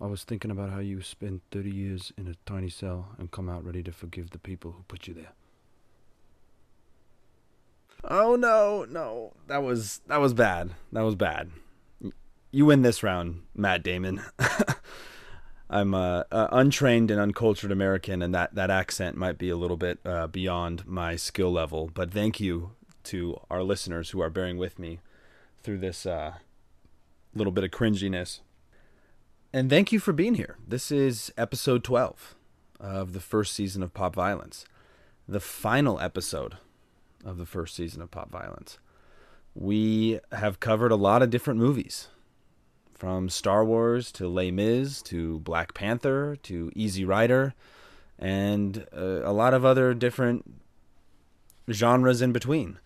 I was thinking about how you spent 30 years in a tiny cell and come out ready to forgive the people who put you there. Oh no, no. That was that was bad. That was bad. You win this round, Matt Damon. I'm a, a untrained and uncultured American, and that, that accent might be a little bit uh, beyond my skill level. But thank you to our listeners who are bearing with me through this uh, little bit of cringiness. And thank you for being here. This is episode 12 of the first season of Pop Violence, the final episode of the first season of Pop Violence. We have covered a lot of different movies from Star Wars to Les Mis to Black Panther to Easy Rider and uh, a lot of other different genres in between.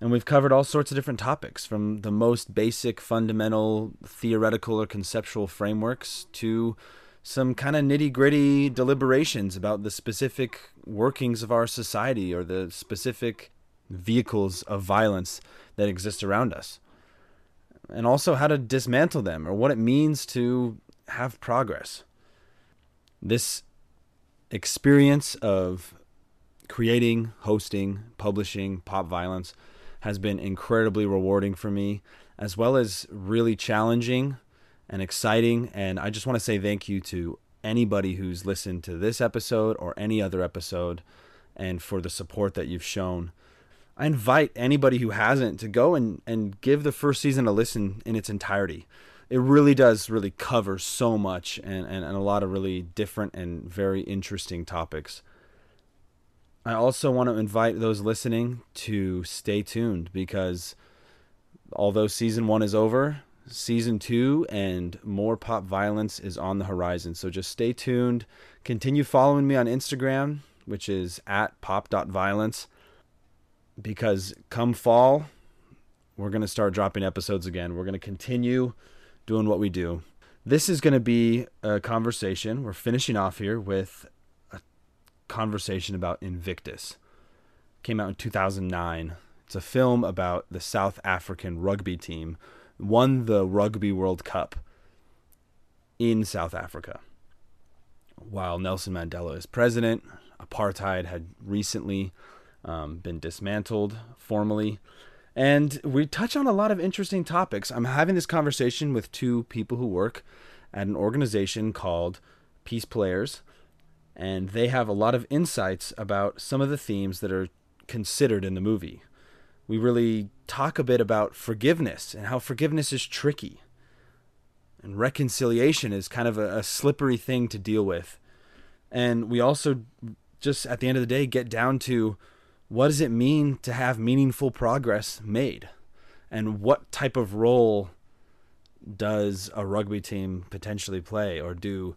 And we've covered all sorts of different topics from the most basic, fundamental, theoretical, or conceptual frameworks to some kind of nitty gritty deliberations about the specific workings of our society or the specific vehicles of violence that exist around us. And also how to dismantle them or what it means to have progress. This experience of creating, hosting, publishing pop violence has been incredibly rewarding for me, as well as really challenging and exciting. And I just want to say thank you to anybody who's listened to this episode or any other episode and for the support that you've shown. I invite anybody who hasn't to go and, and give the first season a listen in its entirety. It really does really cover so much and, and, and a lot of really different and very interesting topics. I also want to invite those listening to stay tuned because although season one is over, season two and more pop violence is on the horizon. So just stay tuned. Continue following me on Instagram, which is at pop.violence, because come fall, we're going to start dropping episodes again. We're going to continue doing what we do. This is going to be a conversation. We're finishing off here with conversation about Invictus. Came out in 2009. It's a film about the South African rugby team won the Rugby World Cup in South Africa. While Nelson Mandela is president, apartheid had recently um, been dismantled formally. And we touch on a lot of interesting topics. I'm having this conversation with two people who work at an organization called Peace Players and they have a lot of insights about some of the themes that are considered in the movie. We really talk a bit about forgiveness and how forgiveness is tricky. And reconciliation is kind of a, a slippery thing to deal with. And we also just at the end of the day get down to what does it mean to have meaningful progress made? And what type of role does a rugby team potentially play or do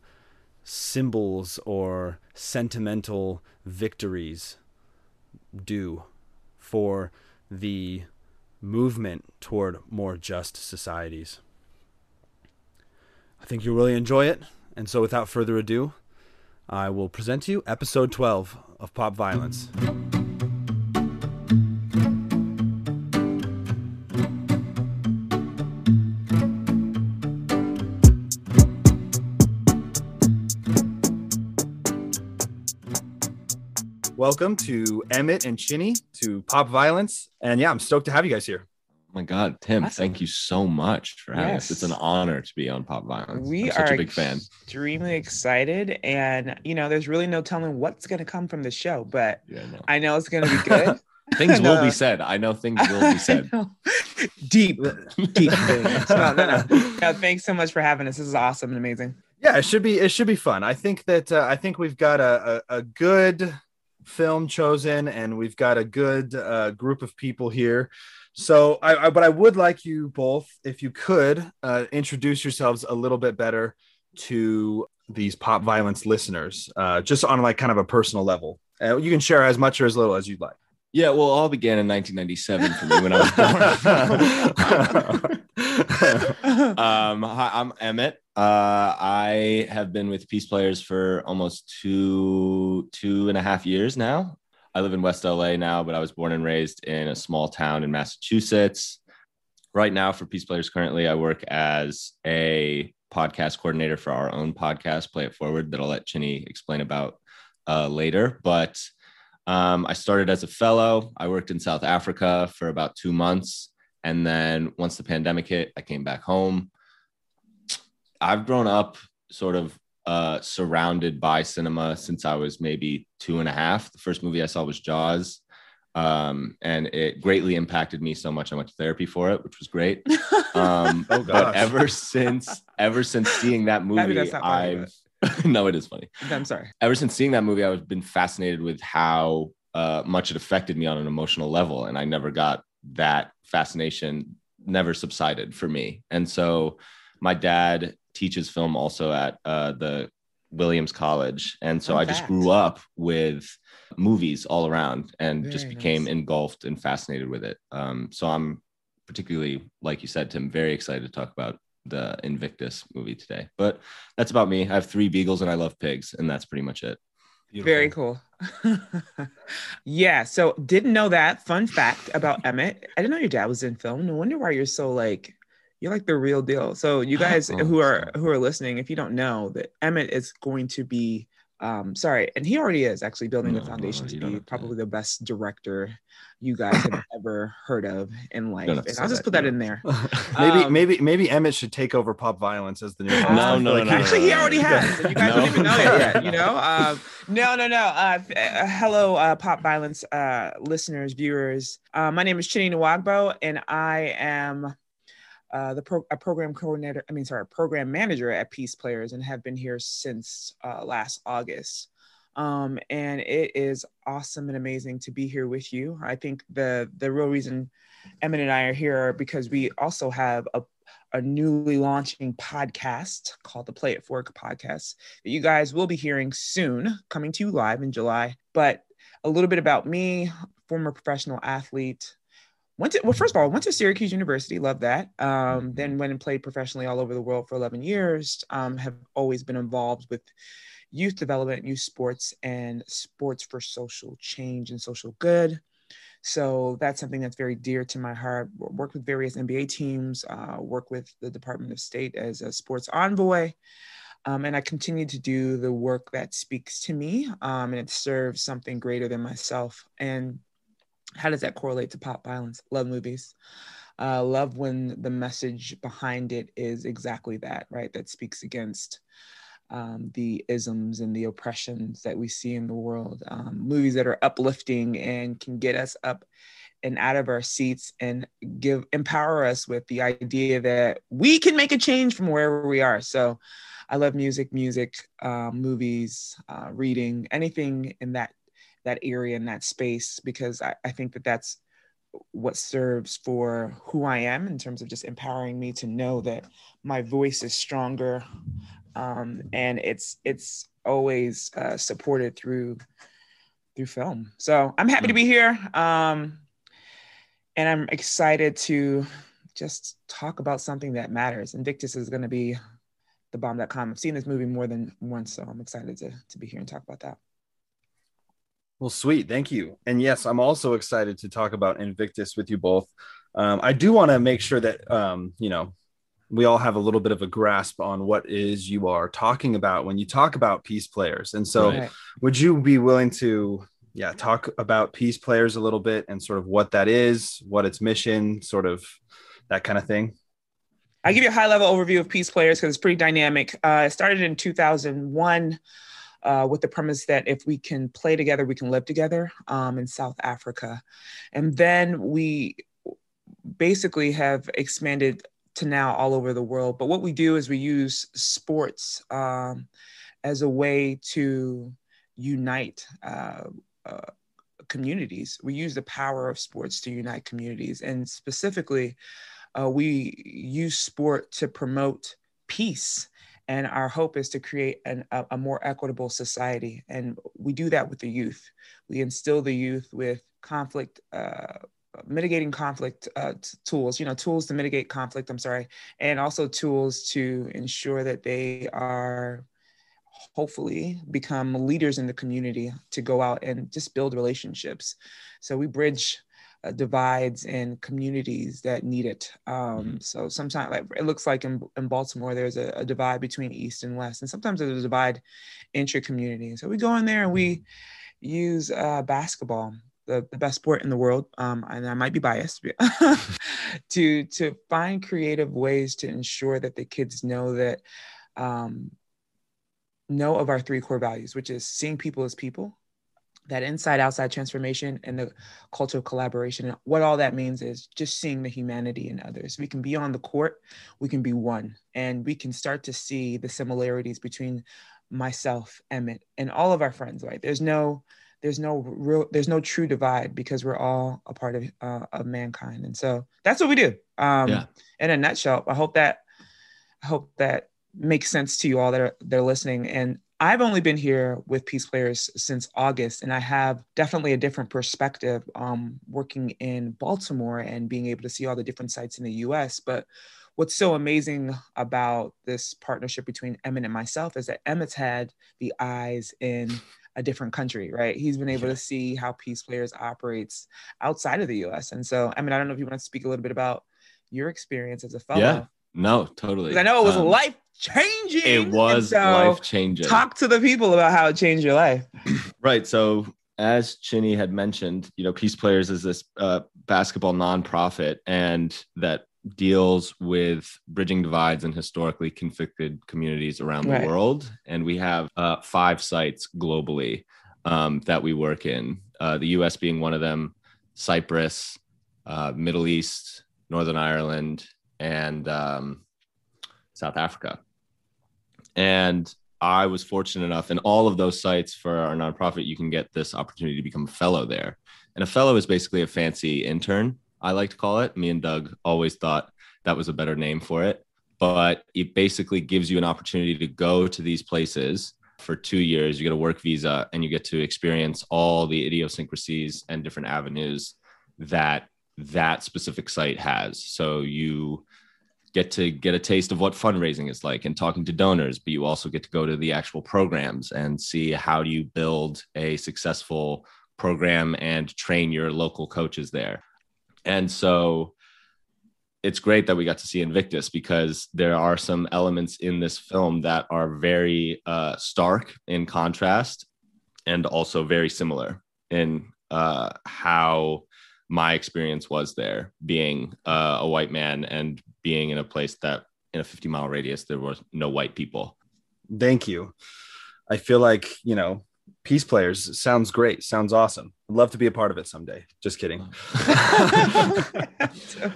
symbols or sentimental victories do for the movement toward more just societies. I think you'll really enjoy it. And so, without further ado, I will present to you episode 12 of Pop Violence. Welcome to Emmett and Chinny to Pop Violence. And yeah, I'm stoked to have you guys here. Oh my God, Tim, Awesome. thank you so much for having us. It's an honor to be on Pop Violence. We I'm such are a big fan. extremely excited, and you know, there's really no telling what's going to come from the show, but Yeah, no. I know it's going to be good. things will be said. I know things will be said. Deep, deep things. No, no, no. No, thanks so much for having us. This is awesome and amazing. Yeah, it should be it should be fun. I think that uh, I think we've got a, a, a good film chosen and we've got a good uh, group of people here So, I, I, but I would like you both, if you could, uh, introduce yourselves a little bit better to these pop violence listeners, uh, just on like kind of a personal level. Uh, you can share as much or as little as you'd like. Yeah, well, all began in 1997 for me when I was born. um, hi, I'm Emmett. Uh, I have been with Peace Players for almost two two and a half years now. I live in West LA now, but I was born and raised in a small town in Massachusetts. Right now, for Peace Players, currently, I work as a podcast coordinator for our own podcast, Play It Forward, that I'll let Chinny explain about uh, later. But um, I started as a fellow. I worked in South Africa for about two months. And then once the pandemic hit, I came back home. I've grown up sort of uh, surrounded by cinema since I was maybe two and a half. The first movie I saw was Jaws. Um, and it greatly impacted me so much. I went to therapy for it, which was great. Um, oh, but ever since, ever since seeing that movie, I've no, it is funny. I'm sorry. Ever since seeing that movie, I've been fascinated with how uh, much it affected me on an emotional level, and I never got that fascination. Never subsided for me, and so my dad teaches film also at uh, the Williams College, and so Fun I fact. just grew up with movies all around, and Very just became nice. engulfed and fascinated with it. Um, so I'm particularly, like you said, Tim, very excited to talk about the Invictus movie today. But that's about me. I have three beagles and I love pigs, and that's pretty much it. Beautiful. Very cool. yeah. So didn't know that. Fun fact about Emmett. I didn't know your dad was in film. No wonder why you're so like you're like the real deal. So you guys oh, who are who are listening, if you don't know that Emmett is going to be um sorry and he already is actually building no, the foundation to be probably the best director you guys have ever heard of in life. and i'll just put that, in there. maybe um, maybe maybe emmett should take over pop violence as the new host. no no, like, no, actually he already has. You guys no. don't even know it yet you know? Um, no no no. Uh, uh, hello uh, pop violence uh, listeners viewers. Uh, my name is chinny nwagbo and i am uh, the pro- a program coordinator, I mean, sorry, program manager at Peace Players and have been here since uh, last August. Um, and it is awesome and amazing to be here with you. I think the the real reason Emmett and I are here are because we also have a a newly launching podcast called the Play It Forward podcast that you guys will be hearing soon, coming to you live in July. But a little bit about me, former professional athlete, went to well first of all went to syracuse university loved that um, then mm-hmm. went and played professionally all over the world for 11 years um, have always been involved with youth development youth sports and sports for social change and social good so that's something that's very dear to my heart work with various nba teams uh, work with the department of state as a sports envoy um, and I continue to do the work that speaks to me um, and it serves something greater than myself. And how does that correlate to pop violence? Love movies. Uh, love when the message behind it is exactly that, right? That speaks against um, the isms and the oppressions that we see in the world. Um, movies that are uplifting and can get us up and out of our seats and give empower us with the idea that we can make a change from wherever we are. So, I love music, music, uh, movies, uh, reading, anything in that that area and that space because I, I think that that's what serves for who I am in terms of just empowering me to know that my voice is stronger um, and it's it's always uh, supported through through film. So I'm happy to be here, um, and I'm excited to just talk about something that matters. Invictus is going to be the bomb.com. I've seen this movie more than once, so I'm excited to to be here and talk about that. Well, sweet. Thank you. And yes, I'm also excited to talk about Invictus with you both. Um, I do want to make sure that, um, you know, we all have a little bit of a grasp on what is you are talking about when you talk about peace players. And so, right. would you be willing to, yeah, talk about peace players a little bit and sort of what that is, what its mission, sort of that kind of thing? I'll give you a high level overview of peace players because it's pretty dynamic. Uh, it started in 2001 uh, with the premise that if we can play together, we can live together um, in South Africa. And then we basically have expanded to now all over the world. But what we do is we use sports um, as a way to unite uh, uh, communities. We use the power of sports to unite communities. And specifically, uh, we use sport to promote peace. And our hope is to create an, a, a more equitable society. And we do that with the youth. We instill the youth with conflict uh, mitigating conflict uh, t- tools, you know, tools to mitigate conflict, I'm sorry, and also tools to ensure that they are hopefully become leaders in the community to go out and just build relationships. So we bridge uh, divides and communities that need it. Um, mm-hmm. So sometimes, like it looks like in, in Baltimore, there's a, a, divide between East and West, and sometimes there's a divide intra-community. So we go in there and we use uh, basketball the, the best sport in the world, um, and I might be biased, to to find creative ways to ensure that the kids know that um, know of our three core values, which is seeing people as people, that inside outside transformation, and the culture of collaboration. And what all that means is just seeing the humanity in others. We can be on the court, we can be one, and we can start to see the similarities between myself, Emmett, and all of our friends. Right? There's no there's no real there's no true divide because we're all a part of uh, of mankind and so that's what we do um yeah. in a nutshell i hope that i hope that makes sense to you all that are they're listening and i've only been here with peace players since august and i have definitely a different perspective um working in baltimore and being able to see all the different sites in the us but what's so amazing about this partnership between Emmett and myself is that Emmett's had the eyes in a different country, right? He's been able to see how Peace Players operates outside of the US. And so, I mean, I don't know if you want to speak a little bit about your experience as a fellow. Yeah, no, totally. I know it was um, life changing. It was so life changing. Talk to the people about how it changed your life. right. So, as Chinny had mentioned, you know, Peace Players is this uh, basketball nonprofit, and that deals with bridging divides in historically conflicted communities around right. the world. And we have uh, five sites globally um, that we work in, uh, the US being one of them, Cyprus, uh, Middle East, Northern Ireland, and um, South Africa. And I was fortunate enough in all of those sites for our nonprofit, you can get this opportunity to become a fellow there. And a fellow is basically a fancy intern I like to call it. Me and Doug always thought that was a better name for it. But it basically gives you an opportunity to go to these places for two years. You get a work visa and you get to experience all the idiosyncrasies and different avenues that that specific site has. So you get to get a taste of what fundraising is like and talking to donors, but you also get to go to the actual programs and see how do you build a successful program and train your local coaches there. And so it's great that we got to see Invictus because there are some elements in this film that are very uh, stark in contrast and also very similar in uh, how my experience was there being uh, a white man and being in a place that in a 50 mile radius there was no white people. Thank you. I feel like you know peace players sounds great sounds awesome. I'd love to be a part of it someday. Just kidding.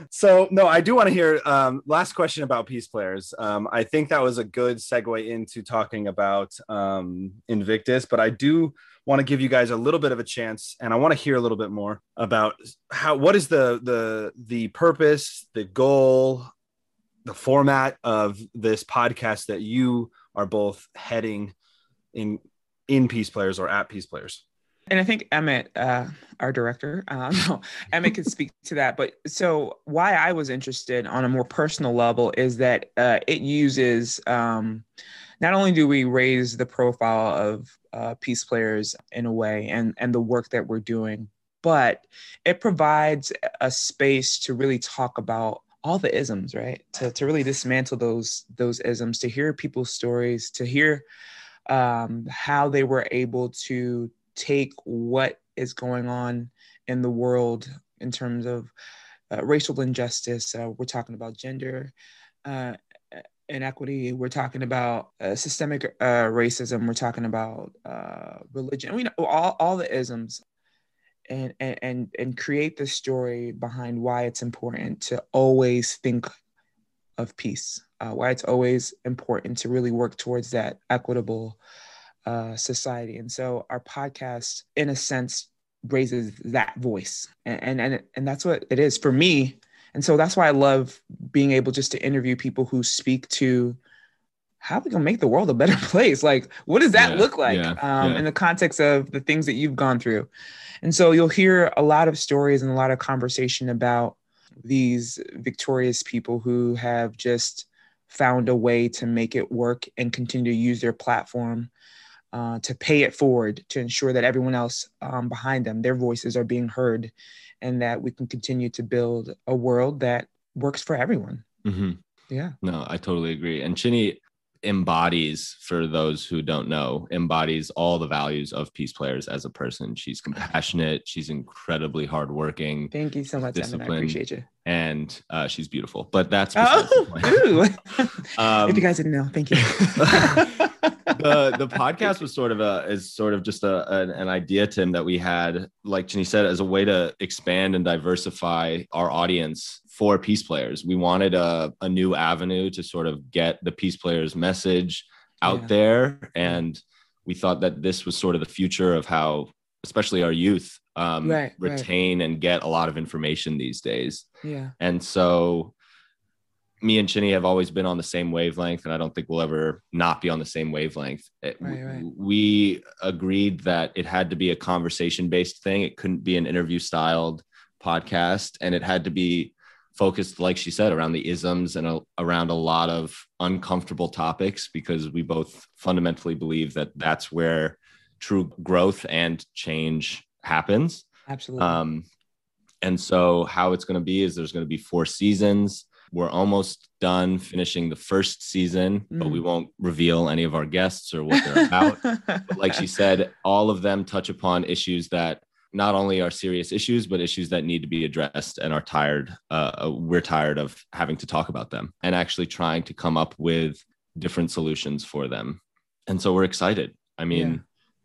So no i do want to hear um, last question about peace players. Um, i think that was a good segue into talking about um, invictus but i do want to give you guys a little bit of a chance and i want to hear a little bit more about how what is the the the purpose the goal the format of this podcast that you are both heading in in Peace Players or at Peace Players? And I think Emmett, uh, our director, uh, no, Emmett can speak to that. But so why I was interested on a more personal level is that uh, it uses um, not only do we raise the profile of uh, peace players in a way and and the work that we're doing, but it provides a space to really talk about all the isms, right? To to really dismantle those those isms, to hear people's stories, to hear um, how they were able to take what is going on in the world in terms of uh, racial injustice. Uh, we're talking about gender uh, inequity. We're talking about uh, systemic uh, racism. We're talking about uh, religion. We know all, all the isms. And, and and create the story behind why it's important to always think of peace uh, why it's always important to really work towards that equitable uh, society. And so our podcast, in a sense, raises that voice and and and that's what it is for me and so that's why i love being able just to interview people who speak to how are we gonna make the world a better place like what does that Yeah, look like yeah, um, yeah. in the context of the things that you've gone through and so you'll hear a lot of stories and a lot of conversation about these victorious people who have just found a way to make it work and continue to use their platform uh, to pay it forward to ensure that everyone else um, behind them, their voices are being heard, and that we can continue to build a world that works for everyone. Mhm. Yeah. No, I totally agree. And Chinny embodies, for those who don't know, embodies all the values of peace players as a person. She's compassionate. She's incredibly hardworking, Thank you so much, Emmett. I appreciate you. and uh, she's beautiful. But that's Oh. Um, if you guys didn't know, thank you. the the podcast was sort of a is sort of just a an, an idea tim that we had like Chinny said as a way to expand and diversify our audience for peace players we wanted a, a new avenue to sort of get the peace players message out Yeah. there and we thought that this was sort of the future of how especially our youth um, Right, right. retain and get a lot of information these days yeah. and so me and Chinny have always been on the same wavelength, and I don't think we'll ever not be on the same wavelength. It- Right, right. We agreed that it had to be a conversation based thing. It couldn't be an interview styled podcast, and it had to be focused, like she said, around the isms and a, around a lot of uncomfortable topics because we both fundamentally believe that that's where true growth and change happens. Absolutely. Um, and so, how it's going to be is there's going to be four seasons. We're almost done finishing the first season, but we won't reveal any of our guests or what they're about. But like she said, all of them touch upon issues that not only are serious issues, but issues that need to be addressed and are tired. Uh, we're tired of having to talk about them and actually trying to come up with different solutions for them. And so we're excited. I mean, Yeah.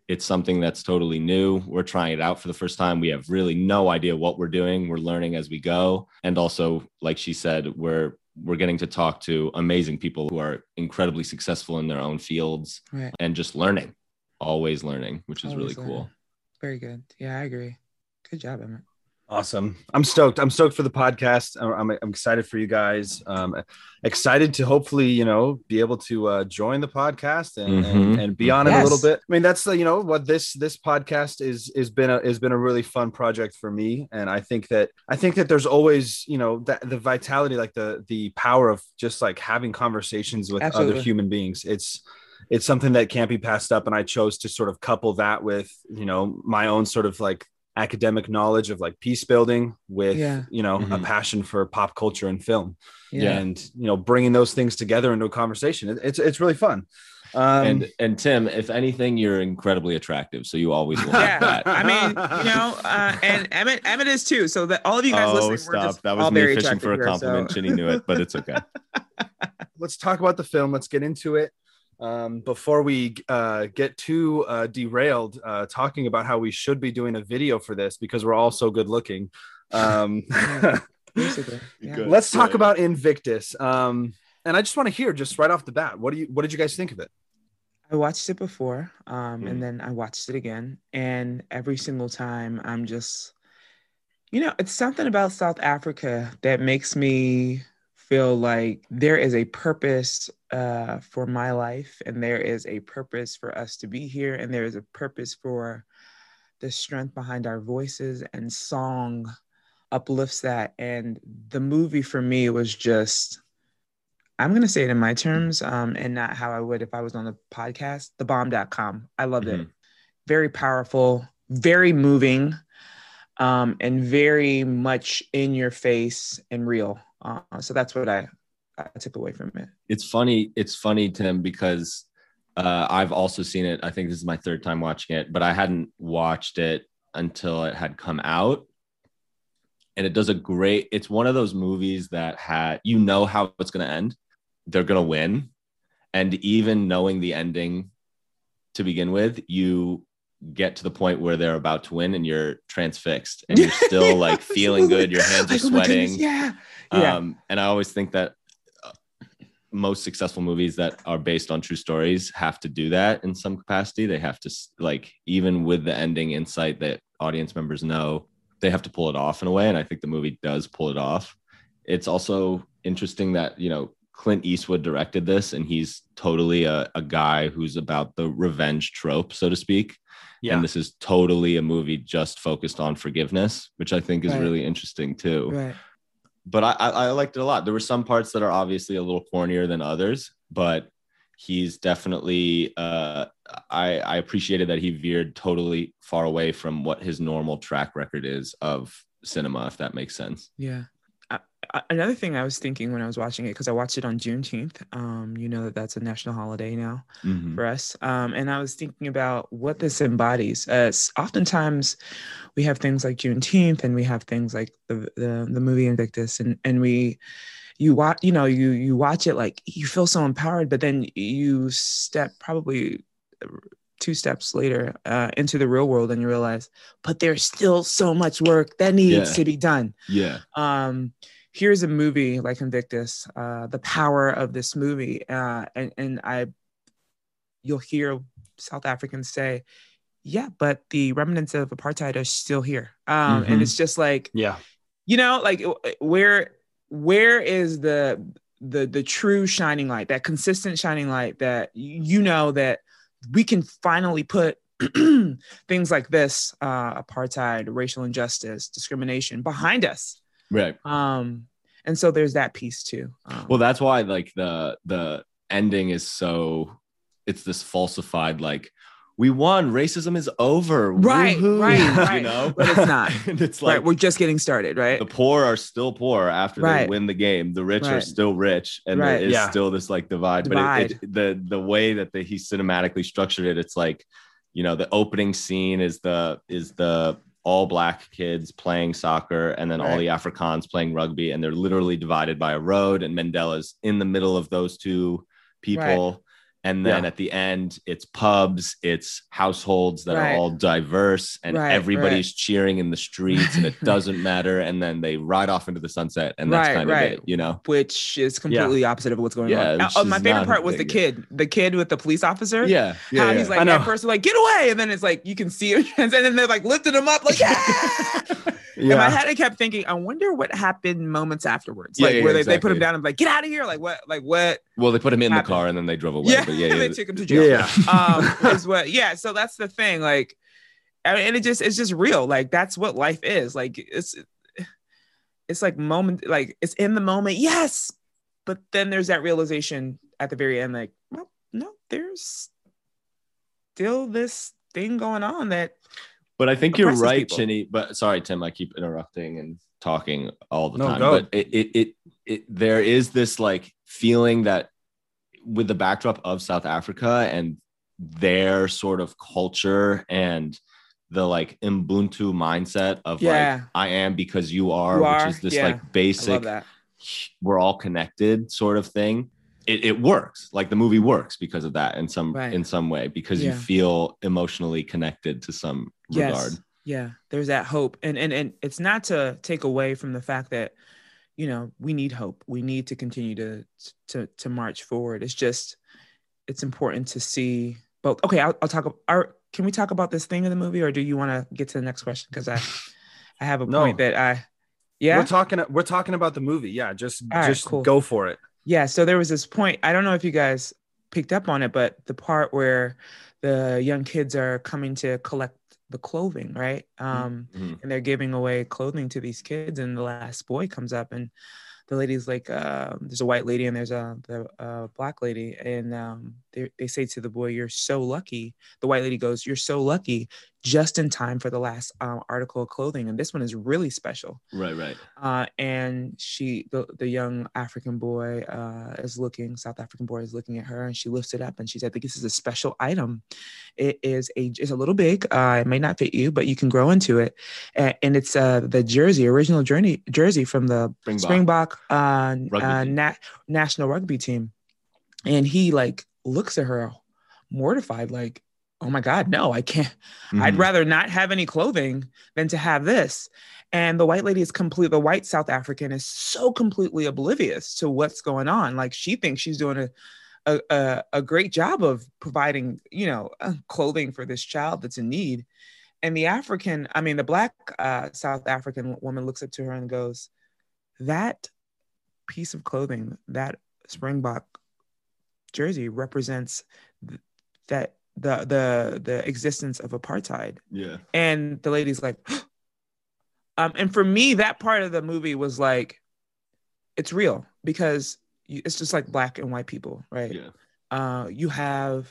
It's something that's totally new. We're trying it out for the first time. We have really no idea what we're doing. We're learning as we go. And also, like she said, we're we're getting to talk to amazing people who are incredibly successful in their own fields right. and just learning, always learning, which is really Always cool. Very good. Yeah, I agree. Good job, Emmett. Awesome. I'm stoked. I'm stoked for the podcast. I'm, I'm, I'm excited for you guys. Um, excited to hopefully, you know, be able to uh, join the podcast and, and, Mhm. and be on it a little bit. I mean, that's the, you know, what this, this podcast is, is been a, has been a really fun project for me. And I think that, I think that there's always, you know, that the vitality, like the, the power of just like having conversations with other human beings. It's, it's something that can't be passed up. And I chose to sort of couple that with, you know, my own sort of like academic knowledge of like peace building with, Yeah. you know, a Mhm. passion for pop culture and film Yeah. and, you know, bringing those things together into a conversation. It- it's, it's really fun. Um, and and Tim, if anything, you're incredibly attractive, so you always will Yeah, that. I mean, you know, uh, and Emmett, Emmett is too. So that all of you guys oh, listening, we're stop! just That was all me very fishing for a attractive here, compliment. so- Chinny knew it, but it's okay. let's talk about the film. Let's get into it. Um, before we uh, get too uh, derailed, uh, talking about how we should be doing a video for this because we're all so good looking. Um, Basically, yeah. Let's talk Yeah. about Invictus. Um, and I just want to hear just right off the bat, what do you, what did you guys think of it? I watched it before, um, Mm. and then I watched it again, and every single time I'm just, you know, it's something about South Africa that makes me feel like there is a purpose uh, for my life, and there is a purpose for us to be here, and there is a purpose for the strength behind our voices, and song uplifts that. And the movie for me was just I'm going to say it in my terms um, and not how I would if I was on the podcast, thebomb.com. I loved it. Mhm. Very powerful, very moving, um, and very much in your face and real. Uh, so that's what I, I took away from it. it's funny it's funny tim because uh, i've also seen it. I think this is my third time watching it but i hadn't watched it until it had come out. And it does a great it's one of those movies that had you know how it's going to end. They're going to win. And even knowing the ending to begin with you get to the point where they're about to win and you're transfixed and you're still like feeling good your hands are Like, oh sweating yeah. Yeah. um, and I always think that uh, most successful movies that are based on true stories have to do that in some capacity. They have to like even with the ending insight that audience members know, they have to pull it off in a way. And I think the movie does pull it off. It's also interesting that you know Clint Eastwood directed this, and he's totally a, a guy who's about the revenge trope, so to speak. Yeah. And this is totally a movie just focused on forgiveness, which I think is Right. really interesting too Right. but I, I I liked it a lot. There were some parts that are obviously a little cornier than others, but he's definitely uh, I I appreciated that he veered totally far away from what his normal track record is of cinema, if that makes sense. Yeah. Another thing I was thinking when I was watching it, because I watched it on Juneteenth. Um, you know that that's a national holiday now Mhm. for us. Um, and I was thinking about what this embodies. Uh, oftentimes, we have things like Juneteenth, and we have things like the the, the movie Invictus, and and we you watch you know you you watch it like you feel so empowered, but then you step probably two steps later uh, into the real world and you realize, but there's still so much work that needs Yeah. to be done Yeah, um here's a movie like invictus uh the power of this movie uh and and i you'll hear south africans say yeah but the remnants of apartheid are still here um Mhm. and it's just like Yeah. you know like where where is the the the true shining light that consistent shining light that you know that we can finally put things like this uh apartheid racial injustice discrimination behind us right. um and so there's that piece too um, Well, that's why like the the ending is so it's this falsified like we won racism is over Right, Woohoo, right, you know But it's not. and it's like right we're just getting started right the poor are still poor after they win the game. The rich are still rich, and Right. there is Yeah. still this like divide. But it, it, the the way that the, he cinematically structured it, it's like, you know, the opening scene is the is the all black kids playing soccer, and then all the Afrikaans playing rugby, and they're literally divided by a road, and Mandela's in the middle of those two people. And then Yeah. at the end, it's pubs, it's households that Right. are all diverse, and Right, everybody's cheering in the streets, and it doesn't matter. And then they ride off into the sunset, and that's Right, kind right. of it, you know? which is completely opposite of what's going Yeah, on. Oh, my favorite part was the kid, the kid with the police officer. Yeah, How yeah. he's yeah. like at first like get away, and then it's like you can see him, and then they're like lifting him up, like yeah. In my head, I kept thinking, I wonder what happened moments afterwards, Yeah, like yeah, where they, they put him exactly. down and like get out of here, like what, like what? well, they put him in the car, and then they drove away. Yeah, but yeah, yeah, they took him to jail. Yeah. um is what yeah so that's the thing like I mean, and it just it's just real like that's what life is like it's it's like moment like it's in the moment yes but then there's that realization at the very end like well no there's still this thing going on that But I think you're right, people. Chinny. But sorry, Tim, I keep interrupting and talking all the No, time. go. But it, it, it, it, there is this like feeling that with the backdrop of South Africa and their sort of culture and the like Ubuntu mindset of Yeah. like I am because you are, You are, which is this yeah. like basic we're all connected sort of thing it, it works like the movie works because of that in some Right. in some way because Yeah. you feel emotionally connected to some regard yeah there's that hope and and and it's not to take away from the fact that you know we need hope we need to continue to to to march forward it's just it's important to see both okay i'll, I'll talk our can we talk about this thing in the movie or do you want to get to the next question because i i have a No. point that i yeah We're talking we're talking about the movie. Yeah, just All right, just cool. go for it. Yeah, so there was this point. I don't know if you guys picked up on it, but the part where the young kids are coming to collect the clothing, right? Um, Mhm. and they're giving away clothing to these kids, and the last boy comes up, and the lady's like, uh, "There's a white lady and there's a the uh, black lady," and um, they they say to the boy, "You're so lucky." The white lady goes, "You're so lucky." Just in time for the last um, article of clothing, and this one is really special. Right right. Uh, and she the, the young african boy uh, is looking south african boy is looking at her and she lifts it up and she said i think this is a special item. It is a it's a little big. Uh, it may not fit you but you can grow into it. And, and it's uh, the jersey original journey jersey from the Springbok. springbok uh, uh, team. national rugby team. And he like looks at her mortified like oh my god no i can't I'd Mhm. rather not have any clothing than to have this. and the white lady is complete the white south african is so completely oblivious to what's going on like she thinks she's doing a a, a, a great job of providing you know uh, clothing for this child that's in need and the african i mean the black uh, south african woman looks up to her and goes that piece of clothing that springbok jersey represents th- that the the the existence of apartheid Yeah. and the lady's like um and for me that part of the movie was like it's real because you, it's just like black and white people right Yeah. uh you have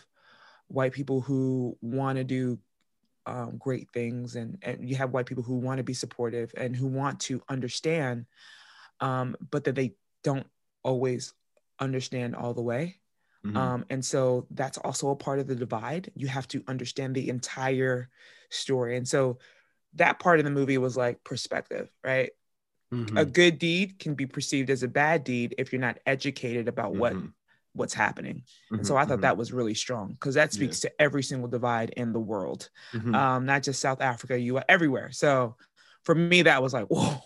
white people who want to do um, great things and and you have white people who want to be supportive and who want to understand um but that they don't always understand all the way Mhm. um, and so that's also a part of the divide. You have to understand the entire story. And so that part of the movie was like perspective, right? Mhm. A good deed can be perceived as a bad deed if you're not educated about what Mhm. what's happening. And Mhm. so I thought Mhm. that was really strong because that speaks to every single divide in the world, Mhm. um, not just South Africa, you everywhere. So for me, that was like, whoa,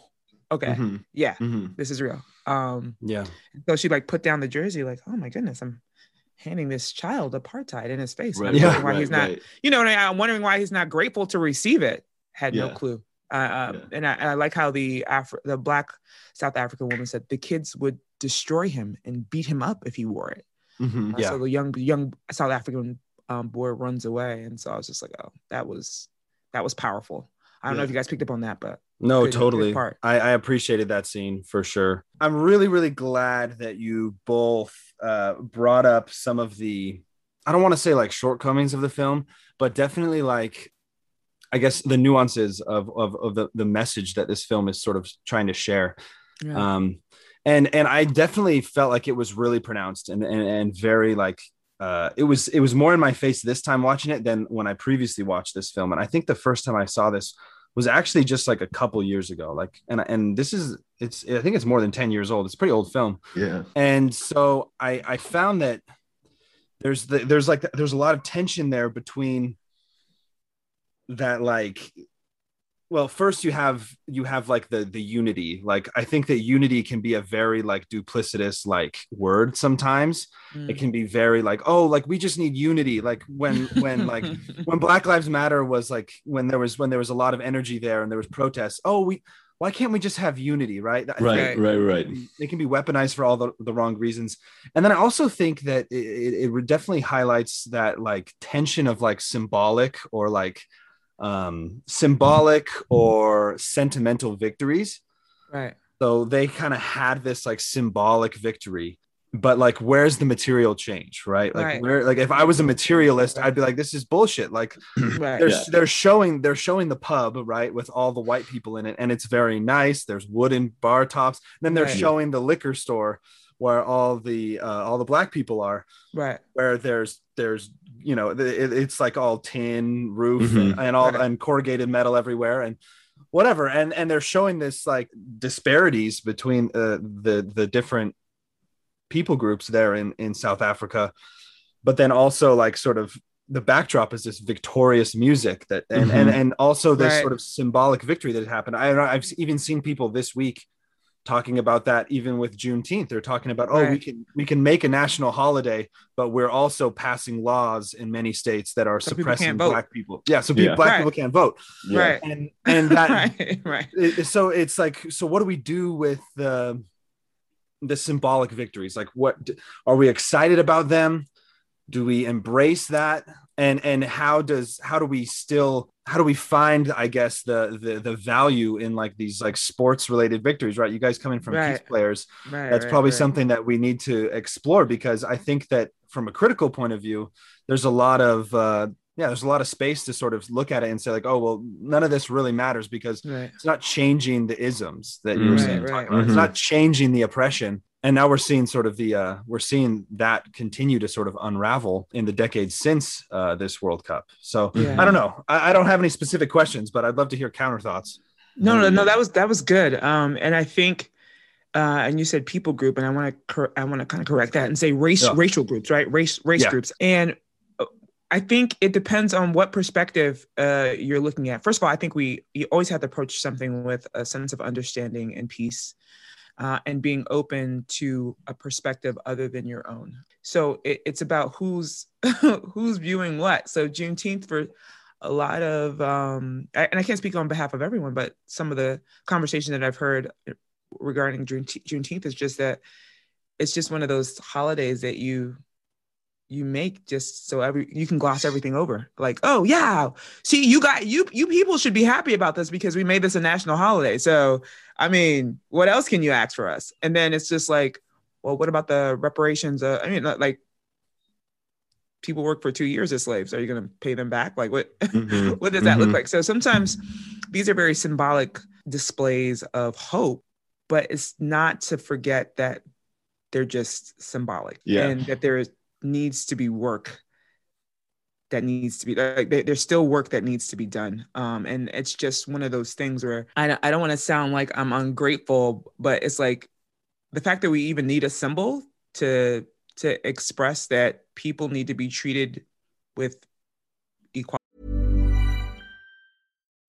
okay, yeah, this is real. Um, yeah. so she like put down the jersey, like, oh my goodness, I'm handing this child apartheid in his face. Right. I'm Yeah. wondering why right, he's not, right. you know, I- I'm wondering why he's not grateful to receive it. Had no clue. Uh, uh, Yeah. And I, I like how the Afri- the black South African woman said the kids would destroy him and beat him up if he wore it. Mhm. Uh, Yeah. So the young young South African um, boy runs away, and so I was just like, oh, that was that was powerful. I don't know if you guys picked up on that, but No, Good- good totally. part. I, I appreciated that scene for sure. I'm really, really glad that you both uh, brought up some of the, I don't want to say like shortcomings of the film, but definitely like, I guess the nuances of, of, of the, the message that this film is sort of trying to share. yeah, Um, and, and I definitely felt like it was really pronounced and, and, and very like, uh, it was, it was more in my face this time watching it than when I previously watched this film. And I think the first time I saw this was actually just like a couple years ago. Like, and and this is it's I think it's more than ten years old. It's a pretty old film, Yeah. and so I I found that there's the, there's like there's a lot of tension there between that like well first you have you have like the the unity like i think that unity can be a very like duplicitous like word sometimes Mm. it can be very like oh like we just need unity like when when like when black lives matter was like when there was when there was a lot of energy there and there was protests oh we why can't we just have unity right Right. Right. Right. it can be weaponized for all the, the wrong reasons and then i also think that it, it, it definitely highlights that like tension of like symbolic or like um symbolic or sentimental victories. Right, so they kind of had this like symbolic victory but like where's the material change right? Like Right. where like if i was a materialist i'd be like this is bullshit. Like right, they're, Yeah. they're showing they're showing the pub right with all the white people in it and it's very nice. There's wooden bar tops. Then they're Right. showing the liquor store where all the uh, all the black people are. Right, where there's there's you know it, it's like all tin roof Mhm. and, and all Right. and corrugated metal everywhere and whatever and and they're showing this like disparities between uh, the the different people groups there in in South Africa but then also like sort of the backdrop is this victorious music that and and, and also this Right. sort of symbolic victory that happened I I've even seen people this week talking about that even with Juneteenth they're talking about oh we can we can make a national holiday but we're also passing laws in many states that are So suppressing can't vote. black people yeah so Yeah. black Right. people can't vote Yeah. right, and and that right, right. it- so it's like so what do we do with the the symbolic victories like what are we excited about them do we embrace that and and how does how do we still how do we find i guess the the, the value in like these like sports related victories right you guys coming from Right. peace players Right, that's right, probably right. something that we need to explore because i think that from a critical point of view there's a lot of uh yeah there's a lot of space to sort of look at it and say like oh well none of this really matters because Right. it's not changing the isms that you were Right, saying right, talking about. it's right. not changing the oppression and now we're seeing sort of the uh we're seeing that continue to sort of unravel in the decades since uh this world cup so Yeah. i don't know I, I don't have any specific questions but i'd love to hear counter thoughts No, no, no. That was that was good. Um, and I think, uh, and you said people group, and I want to cor- I want to kind of correct that and say race Yeah. racial groups, right? Race race Yeah. groups. And uh, I think it depends on what perspective uh, you're looking at. First of all, I think we you always have to approach something with a sense of understanding and peace, uh, and being open to a perspective other than your own. So it, it's about who's who's viewing what. So Juneteenth for a lot of, um, and I can't speak on behalf of everyone, but some of the conversation that I've heard regarding Juneteenth is just that it's just one of those holidays that you you make just so every you can gloss everything over. Like oh yeah. See you got you you people should be happy about this because we made this a national holiday. So i mean what else can you ask for us? And then it's just like well what about the reparations? Uh, i mean like people work for two years as slaves. Are you going to pay them back? Like what mm-hmm. what does that mm-hmm. look like? So sometimes these are very symbolic displays of hope but it's not to forget that they're just symbolic yeah. and that there is needs to be work that needs to be like there's still work that needs to be done. Um and it's just one of those things where i, I don't want to sound like i'm ungrateful but it's like the fact that we even need a symbol to to express that people need to be treated with equality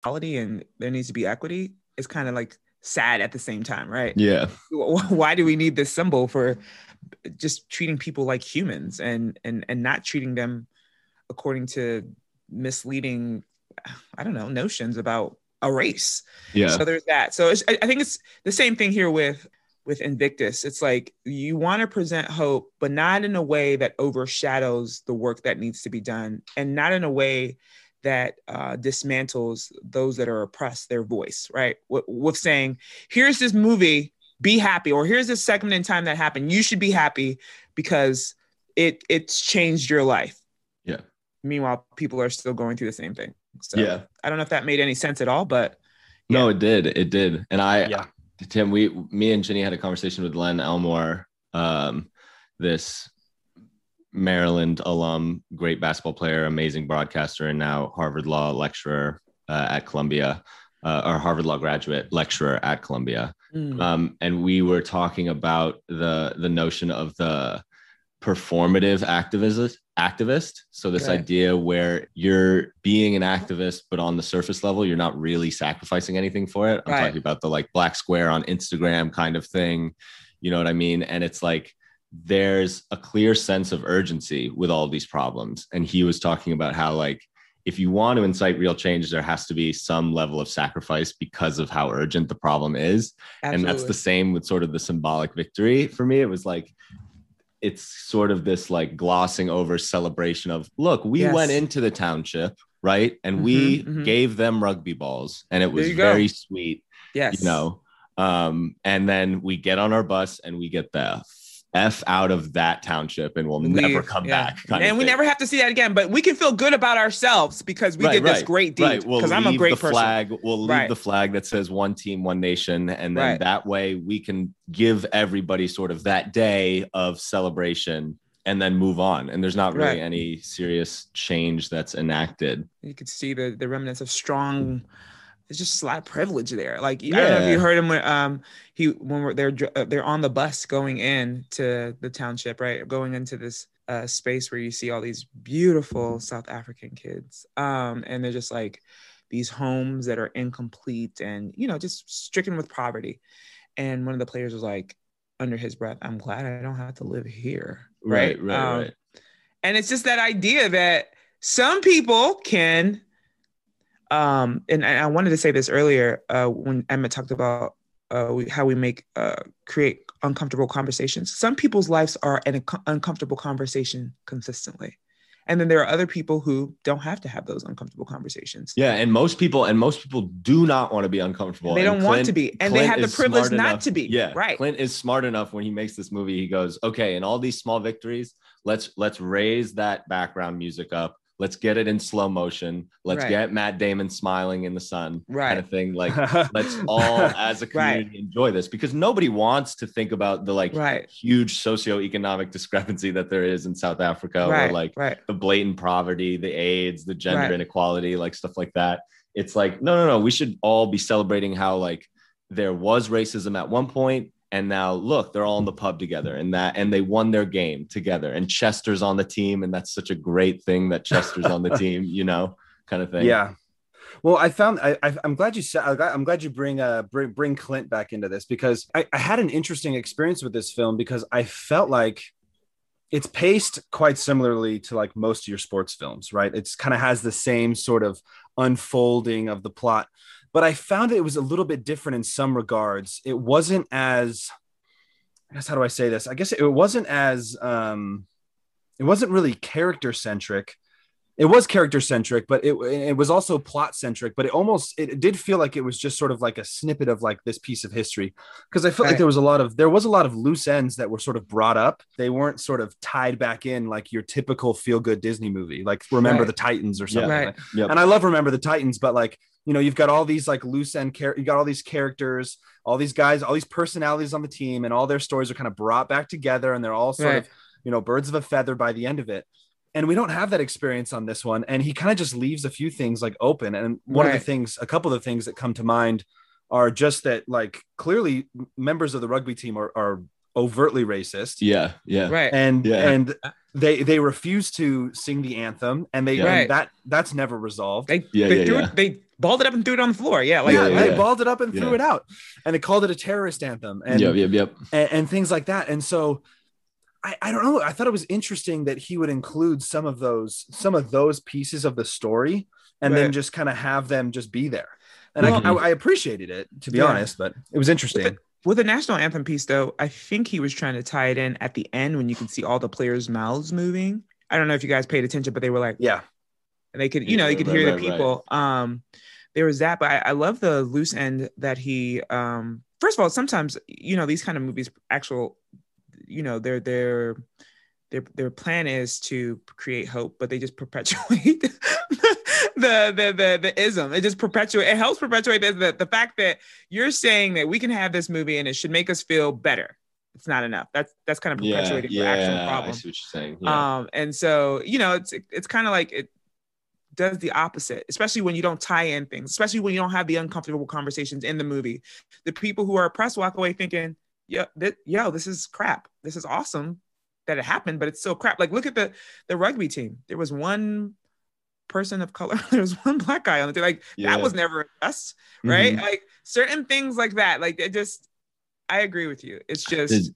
equality and there needs to be equity is kind of like sad at the same time, right? Yeah. Why do we need this symbol for just treating people like humans and and and not treating them according to misleading, I don't know, notions about a race? Yeah. So there's that. So I, I think it's the same thing here with with Invictus. It's like you want to present hope, but not in a way that overshadows the work that needs to be done, and not in a way that uh, dismantles those that are oppressed, their voice, right? With, with saying, here's this movie, be happy, or here's this segment in time that happened. You should be happy because it it's changed your life. Yeah. Meanwhile, people are still going through the same thing. So yeah. I don't know if that made any sense at all, but yeah. no, it did. It did. And I, yeah. Tim, we, me and Chinny had a conversation with Len Elmore um, this Maryland alum, great basketball player, amazing broadcaster, and now Harvard Law lecturer uh, at Columbia, uh, or Harvard Law graduate lecturer at Columbia. Mm. Um, and we were talking about the the notion of the performative activist activist so this okay. idea where you're being an activist but on the surface level you're not really sacrificing anything for it i'm right. talking about the like black square on instagram kind of thing you know what i mean and it's like there's a clear sense of urgency with all these problems. And he was talking about how, like, if you want to incite real change, there has to be some level of sacrifice because of how urgent the problem is. Absolutely. And that's the same with sort of the symbolic victory. For me, it was like, it's sort of this like glossing over celebration of look, we yes. went into the township, right? And mm-hmm, we mm-hmm. gave them rugby balls, and it was very go. sweet. Yes. You know, um, and then we get on our bus and we get the F out of that township and we'll never come yeah. back. and we never have to see that again, but we can feel good about ourselves because we right, did right, this great deed. Right. Because we'll I'm a great the person. Flag, we'll leave right. the flag that says one team, one nation. And then that way we can give everybody sort of that day of celebration and then move on. And there's not really any serious change that's enacted. You could see the, the remnants of strong there's just a lot of privilege there. Like yeah. I don't know if you heard him when um he when we're, they're uh, they're on the bus going in to the township, right? Going into this uh, space where you see all these beautiful South African kids, um, and they're just like these homes that are incomplete and you know just stricken with poverty. And one of the players was like, under his breath, "I'm glad I don't have to live here." Right, right, right. Um, right. And it's just that idea that some people can um, and I wanted to say this earlier uh, when Emma talked about uh, we, how we make uh, create uncomfortable conversations. Some people's lives are an uncomfortable conversation consistently, And then there are other people who don't have to have those uncomfortable conversations. Yeah, and most people and most people do not want to be uncomfortable. They don't And want to be, and they have the privilege not enough- to be. Yeah, Right. Clint is smart enough when he makes this movie. He goes, "Okay, in all these small victories, let's let's raise that background music up. Let's get it in slow motion. Let's Right. get Matt Damon smiling in the sun, Right. kind of thing. Like, let's all as a Right. community enjoy this because nobody wants to think about the like Right. huge socioeconomic discrepancy that there is in South Africa, or like right. the blatant poverty, the AIDS, the gender Right. inequality, like stuff like that. It's like, no, no, no. We should all be celebrating how like there was racism at one point, and now look, they're all in the pub together, and that and they won their game together. And Chester's on the team, and that's such a great thing that Chester's on the team, you know, kind of thing. Yeah. Well, I found I, I'm glad you said I'm glad you bring uh bring bring Clint back into this because I, I had an interesting experience with this film because I felt like it's paced quite similarly to like most of your sports films, right? It's kind of has the same sort of unfolding of the plot, but I found it was a little bit different in some regards. It wasn't as I guess how do I say this? I guess it wasn't as um it wasn't really character centric it was character centric but it, it was also plot centric but it almost it did feel like it was just sort of like a snippet of like this piece of history because i felt like there was a lot of there was a lot of loose ends that were sort of brought up they weren't sort of tied back in like your typical feel good disney movie like remember Right. the titans or something Right. like- Yep. and i love remember the titans but like you know you've got all these like loose end char- you got all these characters all these guys all these personalities on the team and all their stories are kind of brought back together and they're all sort Right. of you know birds of a feather by the end of it and we don't have that experience on this one and he kind of just leaves a few things like open and one of the things a couple of the things that come to mind are just that like clearly members of the rugby team are, are overtly racist Yeah. Yeah. Right. and Yeah. and they they refuse to sing the anthem and they Yeah. and Right. that that's never resolved They Yeah, they yeah, threw yeah. it, they balled it up and threw it on the floor. Yeah, like yeah, yeah, they yeah. balled it up and threw it out and they called it a terrorist anthem and yep. Yep. Yep. and, and things like that. And so I, I don't know. I thought it was interesting that he would include some of those some of those pieces of the story and then just kind of have them just be there. And Well- I, mm-hmm. I, I appreciated it to be Yeah. honest, but it was interesting. With the national anthem piece though, I think he was trying to tie it in at the end when you can see all the players' mouths moving. I don't know if you guys paid attention, but they were like, Yeah, and they could, you know, you could right, hear the right, right. people. Um, there was that, but I, I love the loose end that he. Um, first of all, sometimes you know these kind of movies, actual, you know, their their their their plan is to create hope, but they just perpetuate the the the the the ism. It just perpetuate. It helps perpetuate the, the the fact that you're saying that we can have this movie and it should make us feel better. It's not enough. That's that's kind of Yeah. perpetuating the actual Yeah. I problem. see what you're saying. Yeah. Um, and so you know, it's it's kind of like it does the opposite, especially when you don't tie in things, especially when you don't have the uncomfortable conversations in the movie. The people who are oppressed walk away thinking, "Yo, th- yo, this is crap. This is awesome that it happened, but it's still crap." Like, look at the the rugby team. There was one person of color. there was one black guy on the team. Like Yeah. that was never addressed, right? Mhm. Like certain things like that. Like it just. I agree with you. It's just Is-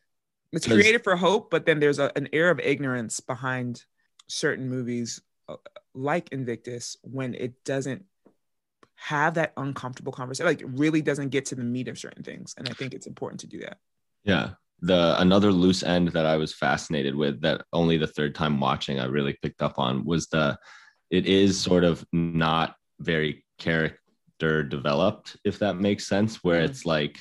it's created for hope, but then there's a, an air of ignorance behind certain movies uh, like Invictus when it doesn't have that uncomfortable conversation, like it really doesn't get to the meat of certain things. And I think it's important to do that. Yeah. The another loose end that I was fascinated with that only the third time watching I really picked up on was the it is sort of not very character developed, if that makes sense, where Mhm. it's like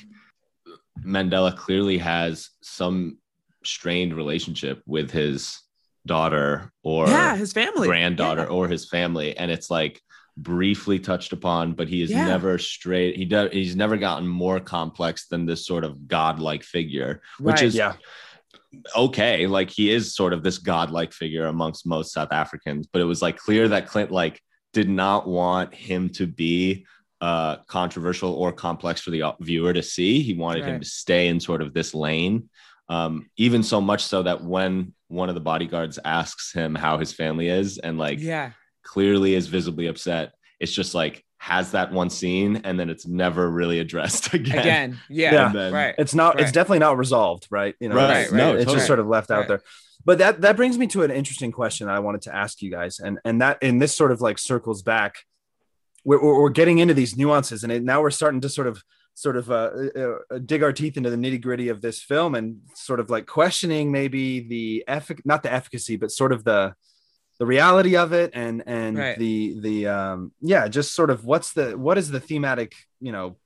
Mandela clearly has some strained relationship with his daughter or yeah, his family, granddaughter Yeah. or his family and it's like briefly touched upon but he is Yeah. never straight he does he's never gotten more complex than this sort of godlike figure which Right. is yeah, okay like he is sort of this godlike figure amongst most south africans but it was like clear that clint like did not want him to be uh controversial or complex for the viewer to see. He wanted him to stay in sort of this lane um even so much so that when one of the bodyguards asks him how his family is and like yeah, clearly is visibly upset it's just like has that one scene and then it's never really addressed again, again, yeah, Yeah. Then- right. it's not. It's definitely not resolved, right? You know, Right, it's, right, it's totally. just sort of left out there. But that that brings me to an interesting question I wanted to ask you guys, and and that and this sort of like circles back. We're, we're, we're getting into these nuances, and it, now we're starting to sort of sort of uh, uh, dig our teeth into the nitty gritty of this film, and sort of like questioning maybe the effic not the efficacy, but sort of the the reality of it and and Right. the the um yeah just sort of what's the what is the thematic you know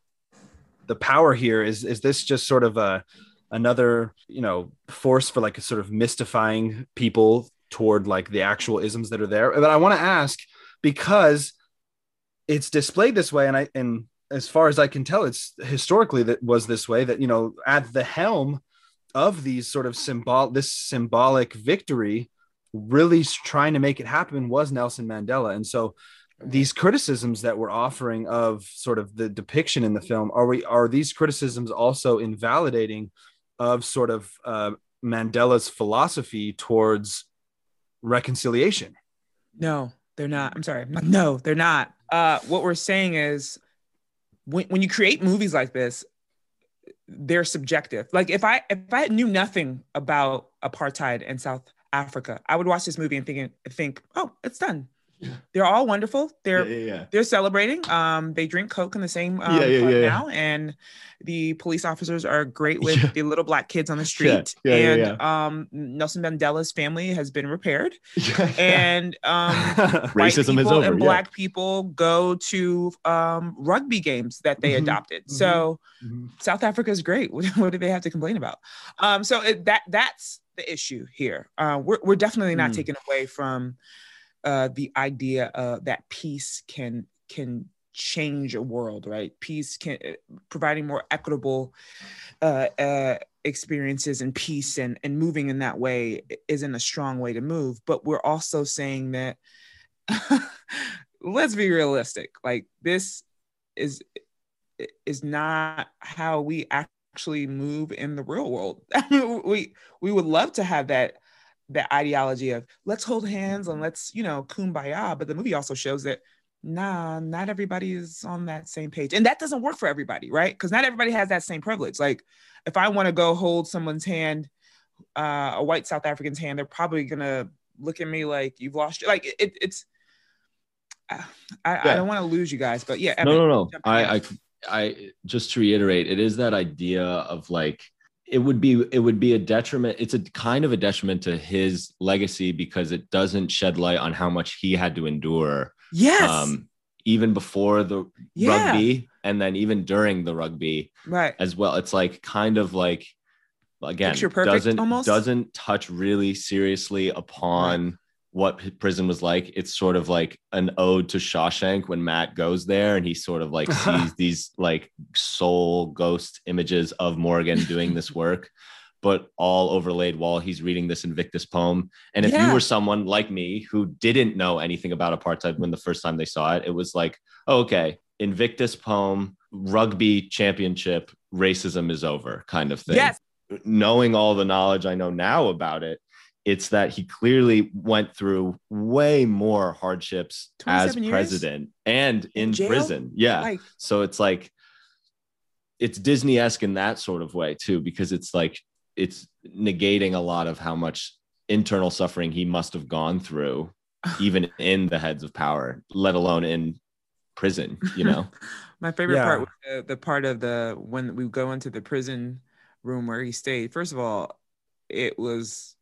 the power here is is this just sort of a another you know force for like a sort of mystifying people toward like the actual isms that are there but i want to ask because it's displayed this way and i and as far as i can tell it's historically that was this way that you know at the helm of these sort of symbol this symbolic victory really trying to make it happen was nelson mandela and so these criticisms that we're offering of sort of the depiction in the film are we are these criticisms also invalidating of sort of uh, mandela's philosophy towards reconciliation No, they're not. I'm sorry. No, they're not. Uh, what we're saying is when, when you create movies like this, they're subjective. Like if I if I knew nothing about apartheid in South Africa, I would watch this movie and think think, oh, it's done. They're all wonderful. They're yeah. they're celebrating. Um, they drink Coke in the same um, Yeah, yeah, club yeah, yeah. now, and the police officers are great with Yeah. the little black kids on the street. yeah, yeah, and um, Nelson Mandela's family has been repaired, yeah. and um, Racism is over. and yeah. black people go to um, rugby games that they Mhm, adopted. So Mhm. South Africa is great. What, what do they have to complain about? Um, so it, that that's the issue here. Uh, we're we're definitely not Mm. taking away from uh, the idea uh, that peace can can change a world, right? Peace can uh, providing more equitable uh, uh, experiences and peace and and moving in that way isn't a strong way to move. But we're also saying that let's be realistic. Like this is is not how we actually move in the real world. we we would love to have that that ideology of let's hold hands and let's you know kumbaya, but the movie also shows that nah, not everybody is on that same page, and that doesn't work for everybody, right? Because not everybody has that same privilege. Like if I want to go hold someone's hand, uh, a white South African's hand, they're probably gonna look at me like you've lost. your-" Like it, it's. I, I, I don't want to lose you guys, but yeah. no, Evan, no, no. in. I, I, I just to reiterate, it is that idea of like it would be it would be a detriment. It's a kind of a detriment to his legacy because it doesn't shed light on how much he had to endure, yes, um, even before the Yeah. rugby and then even during the rugby right. as well. It's like kind of like again doesn't almost? doesn't touch really seriously upon what prison was like. It's sort of like an ode to Shawshank when Matt goes there and he sort of like sees these like soul ghost images of Morgan doing this work. But all overlaid while he's reading this Invictus poem. And if Yeah. you were someone like me who didn't know anything about apartheid when the first time they saw it, it was like, oh, okay, Invictus poem, rugby championship, racism is over kind of thing Yes, knowing all the knowledge I know now about it, it's that he clearly went through way more hardships as 27 years? president and in, In prison. Yeah. like so it's like it's Disney-esque in that sort of way too, because it's like it's negating a lot of how much internal suffering he must have gone through, even in the heads of power, let alone in prison, you know? my favorite Yeah. part was the, the part of the when we go into the prison room where he stayed. First of all, it was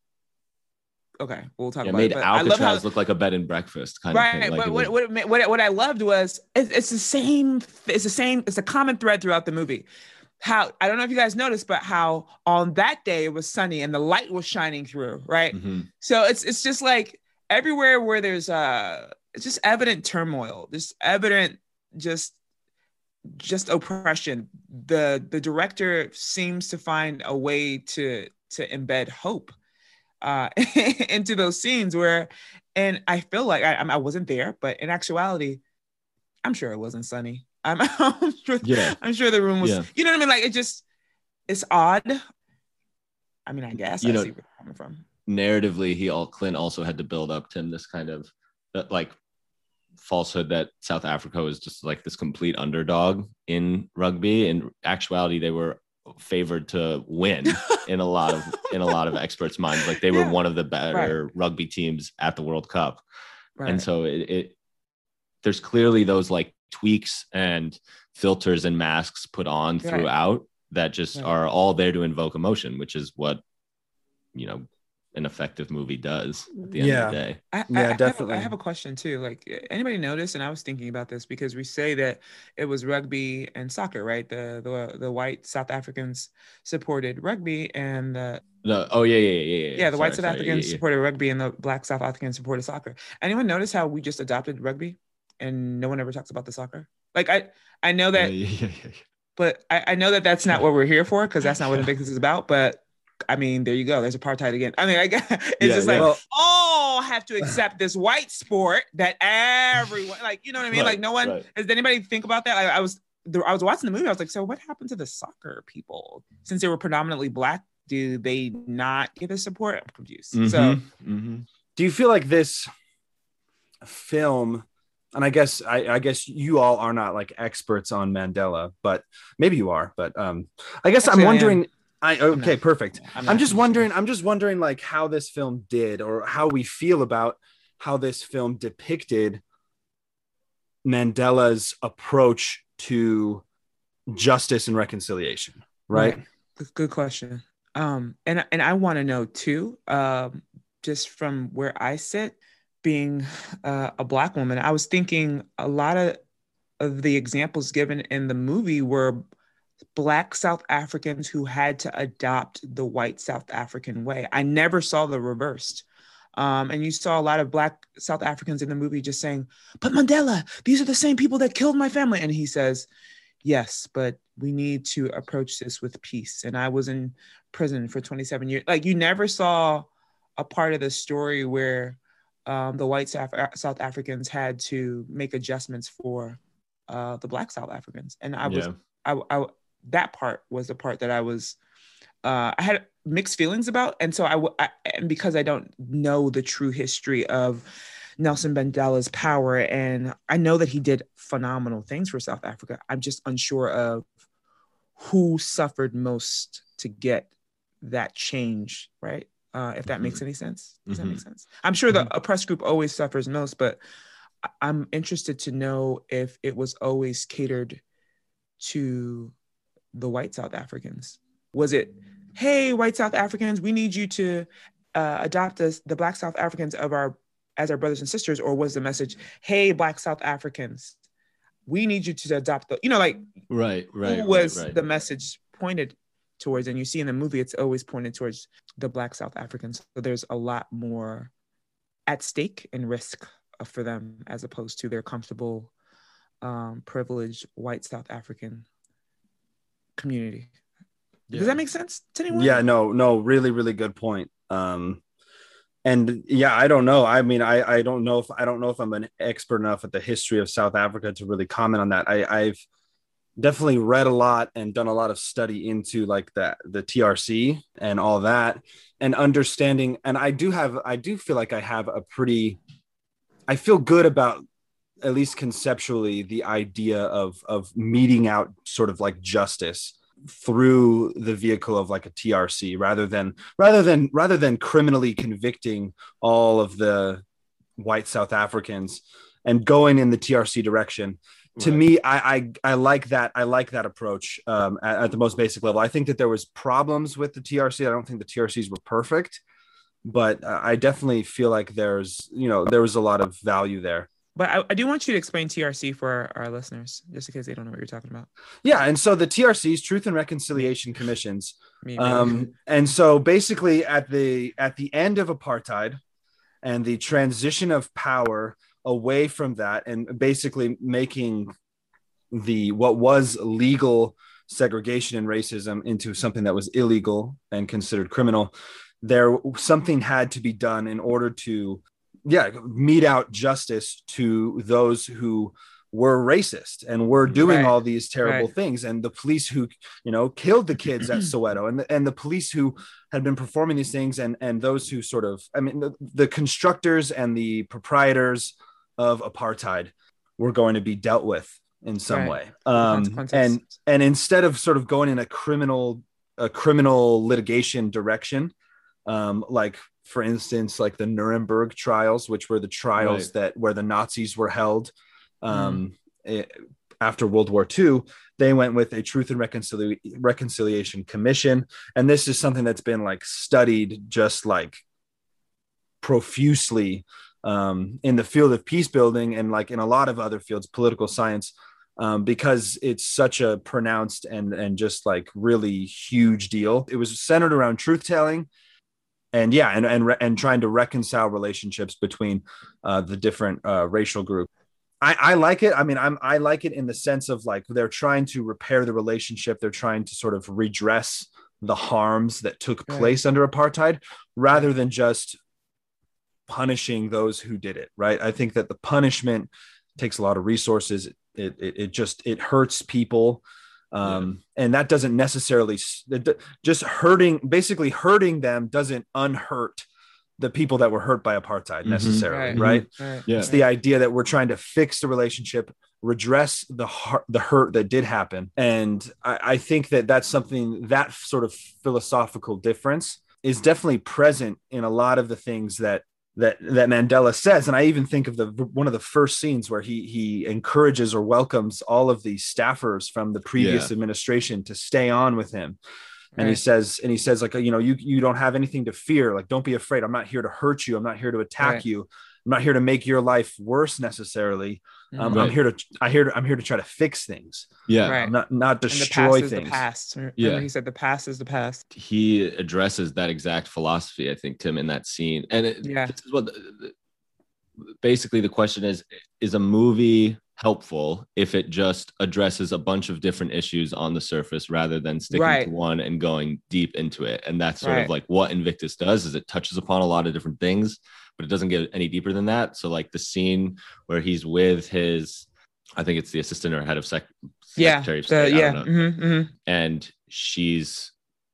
okay. We'll talk Yeah, about made it. Love Alcatraz how look like a bed and breakfast kind right. of thing. Like but what, was- what, what, what I loved was it, it's the same. It's the same. It's a common thread throughout the movie. How I don't know if you guys noticed, but how on that day it was sunny and the light was shining through. Right. Mhm. So it's it's just like everywhere where there's uh it's just evident turmoil, just evident just just oppression. The the director seems to find a way to to embed hope uh into those scenes where and I feel like I I'm- wasn't there, but in actuality, I'm sure it wasn't sunny. I'm, I'm sure Yeah. I'm sure the room was Yeah. you know what I mean? Like it just it's odd. I mean, I guess You I know- see where you're coming from. narratively he all clint also had to build up to this kind of uh, like falsehood that south africa was just like this complete underdog in rugby in actuality they were favored to win in a lot of in a lot of experts minds like they were Yeah. one of the better rugby teams at the world cup Right. and so it, it there's clearly those like tweaks and filters and masks put on Right. throughout that just Right. are all there to invoke emotion which is what you know an effective movie does at the end Yeah. of the day. I, Yeah, I- I have a- definitely. I have a question too. Like, anybody notice? And I was thinking about this because we say that it was rugby and soccer, right? The the the white South Africans supported rugby, and the The oh yeah yeah yeah yeah yeah, the white South sorry, Africans yeah, yeah. supported rugby, and the black South Africans supported soccer. Anyone notice how we just adopted rugby, and no one ever talks about the soccer? Like, I I know that, Yeah, yeah, yeah, yeah. but I, I know that that's not what we're here for because that's not what the business is about. But I mean, there you go. There's apartheid again. I mean, I guess it's Yeah, just yeah. like Well- all have to accept this white sport that everyone like. You know what I mean? Right, like no one. right. Does anybody think about that? Like, I was I was watching the movie. I was like, so what happened to the soccer people since they were predominantly black? Do they not get the support? I'm confused. So Mhm, mhm. do you feel like this film and i guess I, I guess you all are not like experts on mandela but maybe you are but um i guess Actually, I'm wondering i okay not. perfect I'm, i'm just wondering i'm just wondering like how this film did or how we feel about how this film depicted mandela's approach to justice and reconciliation right Good- Good question. Um, and and I want to know too. Um, just from where I sit, being uh, a black woman, I was thinking a lot of of the examples given in the movie were black South Africans who had to adopt the white South African way. I never saw the reversed. Um, and you saw a lot of black South Africans in the movie just saying, "But Mandela, these are the same people that killed my family." And he says, yes, but we need to approach this with peace. And I was in prison for 27 years. Like you never saw a part of the story where um, the white South, South Africans had to make adjustments for uh, the black South Africans. And I was, Yeah. I, I, that part was the part that I was, uh, I had mixed feelings about. And so I, w- I- and because I don't know the true history of Nelson Mandela's power, and I know that he did phenomenal things for South Africa. I'm just unsure of who suffered most to get that change, right? Uh, if that makes any sense. Does that make sense? I'm sure the oppressed group always suffers most, but I'm interested to know if it was always catered to the white South Africans. Was it, hey, white South Africans, we need you to uh, adopt us, the black South Africans of our as our brothers and sisters, or was the message, hey, black South Africans, we need you to adopt the, you know, like Right, right. who was right, right. the message pointed towards? And you see in the movie, it's always pointed towards the black South Africans. So there's a lot more at stake and risk for them as opposed to their comfortable, um, privileged white South African community. Yeah. Does that make sense to anyone? yeah no no really really good point um and yeah i don't know i mean i i don't know if i don't know if i'm an expert enough at the history of south africa to really comment on that i i've definitely read a lot and done a lot of study into like that the trc and all that and understanding and i do have i do feel like i have a pretty i feel good about at least conceptually the idea of of meeting out sort of like justice through the vehicle of like a TRC rather than rather than rather than criminally convicting all of the white South Africans and going in the TRC direction. To me, I, I I like that. I like that approach um, at, at the most basic level. I think that there was problems with the TRC. I don't think the TRCs were perfect, but uh, I definitely feel like there's you know there was a lot of value there. But I, I do want you to explain TRC for our, our listeners, just in case they don't know what you're talking about. Yeah, and so the TRCs, Truth and Reconciliation Commissions, um, and so basically at the at the end of apartheid and the transition of power away from that and basically making the what was legal segregation and racism into something that was illegal and considered criminal there something had to be done in order to yeah mete out justice to those who were racist and were doing Right. all these terrible Right. things and the police who you know killed the kids at Soweto and the, and the police who had been performing these things and and those who sort of I mean the, the constructors and the proprietors of apartheid were going to be dealt with in some Right. way um and and instead of sort of going in a criminal a criminal litigation direction um like for instance like the Nuremberg trials which were the trials Right. that where the Nazis were held um eh, after World War II they went with a truth and reconcili- reconciliation commission and this is something that's been like studied just like profusely um, in the field of peace building and like in a lot of other fields, political science, um, because it's such a pronounced and and just like really huge deal. It was centered around truth telling, and yeah, and and and trying to reconcile relationships between uh, the different uh, racial groups. I, I like it. I mean, I'm I like it in the sense of like they're trying to repair the relationship. They're trying to sort of redress the harms that took place right. under apartheid, rather than just punishing those who did it. Right. I think that the punishment takes a lot of resources. It it, it just it hurts people, um, yeah. and that doesn't necessarily just hurting. Basically, hurting them doesn't unhurt the people that were hurt by apartheid mm-hmm. necessarily, right? right? right? Yeah. It's the idea that we're trying to fix the relationship, redress the heart, the hurt that did happen, and I, I think that that's something that sort of philosophical difference is definitely present in a lot of the things that that that Mandela says, and I even think of the one of the first scenes where he he encourages or welcomes all of the staffers from the previous yeah. administration to stay on with him. And right. he says and he says like you know you you don't have anything to fear. Like don't be afraid. I'm not here to hurt you. I'm not here to attack right. you. I'm not here to make your life worse necessarily um, right. i'm here to i here to, i'm here to try to fix things. Yeah. Right. not not destroy the past things the past. Remember yeah. he said the past is the past. He addresses that exact philosophy i think tim in that scene. And it, yeah. this is what basically the question is is a movie helpful if it just addresses a bunch of different issues on the surface rather than sticking right. to one and going deep into it? And that's sort right. of like what invictus does is it touches upon a lot of different things but it doesn't get any deeper than that so like the scene where he's with his i think it's the assistant or head of sec- yeah, the, yeah mm-hmm, mm-hmm. and she's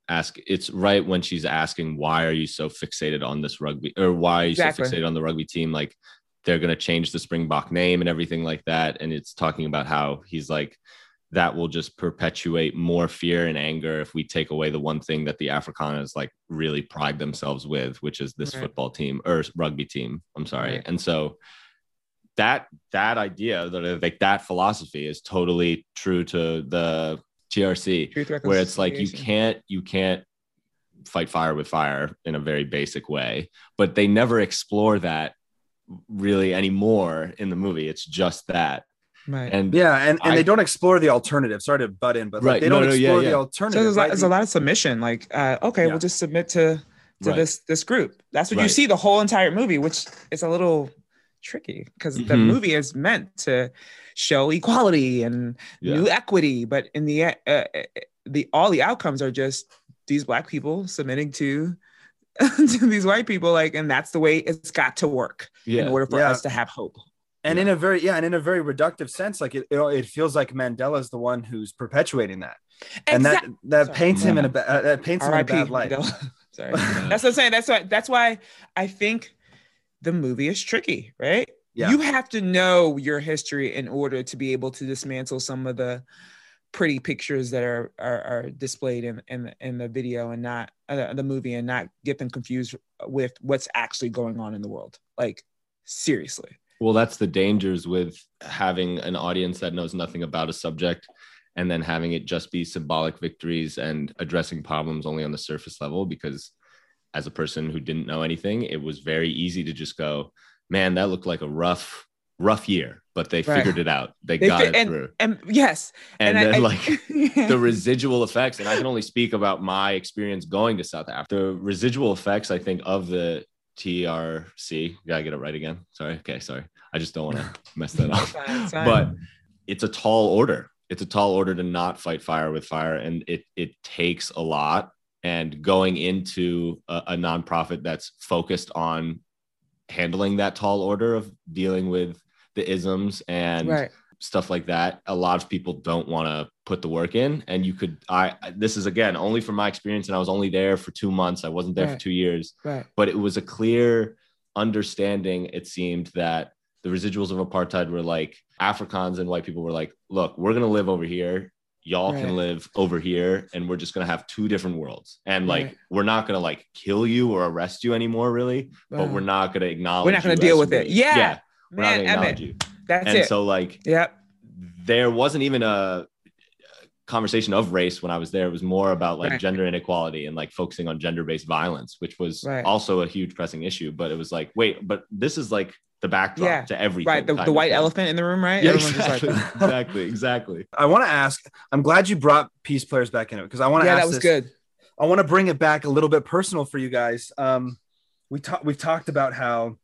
ask it's right when she's asking why are you so fixated on this rugby or why are you exactly. so fixated on the rugby team like they're going to change the Springbok name and everything like that. And it's talking about how he's like, that will just perpetuate more fear and anger if we take away the one thing that the Afrikaners like really pride themselves with, which is this right. football team or rugby team. I'm sorry. Right. And so that that idea that uh, like that philosophy is totally true to the TRC, where it's like you can't you can't fight fire with fire in a very basic way, but they never explore that really anymore in the movie. It's just that. Right. And yeah, and, and I, they don't explore the alternative. Sorry to butt in, but like, right. they don't no, no, explore yeah, the alternative. So there's, right? there's, a lot of submission. Like, uh, okay, yeah. we'll just submit to to right. this this group. That's what you see the whole entire movie, which is a little tricky because mm-hmm. the movie is meant to show equality and yeah. new equity, but in the uh, uh, the all the outcomes are just these black people submitting to to these white people like and that's the way it's got to work yeah. in order for yeah. us to have hope and yeah. in a very yeah and in a very reductive sense like it, it, it feels like mandela is the one who's perpetuating that and that that Sorry. paints him in a bad uh, that paints him in a bad light Sorry. that's what I'm saying. That's why that's why I think the movie is tricky, right? Yeah. You have to know your history in order to be able to dismantle some of the pretty pictures that are are, are displayed in, in in the video and not uh, the movie and not get them confused with what's actually going on in the world like seriously well that's the dangers with having an audience that knows nothing about a subject and then having it just be symbolic victories and addressing problems only on the surface level because as a person who didn't know anything it was very easy to just go man that looked like a rough rough year, but they right. figured it out. They, they got fi- it and, through. And yes. And, and then I, like the residual effects, and I can only speak about my experience going to South Africa. The residual effects, I think, of the TRC. Gotta get it right again. Sorry. Okay, sorry. I just don't want to mess that up. Fine. But it's a tall order. It's a tall order to not fight fire with fire, and it it takes a lot. And going into a, a nonprofit that's focused on handling that tall order of dealing with the isms and right. stuff like that a lot of people don't want to put the work in and you could i this is again only from my experience and i was only there for two months i wasn't there right. for two years right. but it was a clear understanding it seemed that the residuals of apartheid were like africans and white people were like look we're going to live over here. Y'all right. can live over here and we're just going to have two different worlds. And like right. we're not going to like kill you or arrest you anymore really but we're not going to acknowledge we're not going to deal with it. yeah. Yeah. We're Man, not going to acknowledge you. That's and it. so like yep. there wasn't even a conversation of race when I was there. It was more about like Right. gender inequality and like focusing on gender based violence, which was Right. also a huge pressing issue. But it was like, wait, but this is like the backdrop Yeah. to everything. right. The, the white thing. elephant in the room, right? Yeah, exactly. like, exactly. Exactly. I want to ask. I'm glad you brought peace players back into it because I want to yeah, ask that was this- good. I want to bring it back a little bit personal for you guys. Um, we talked we've talked about how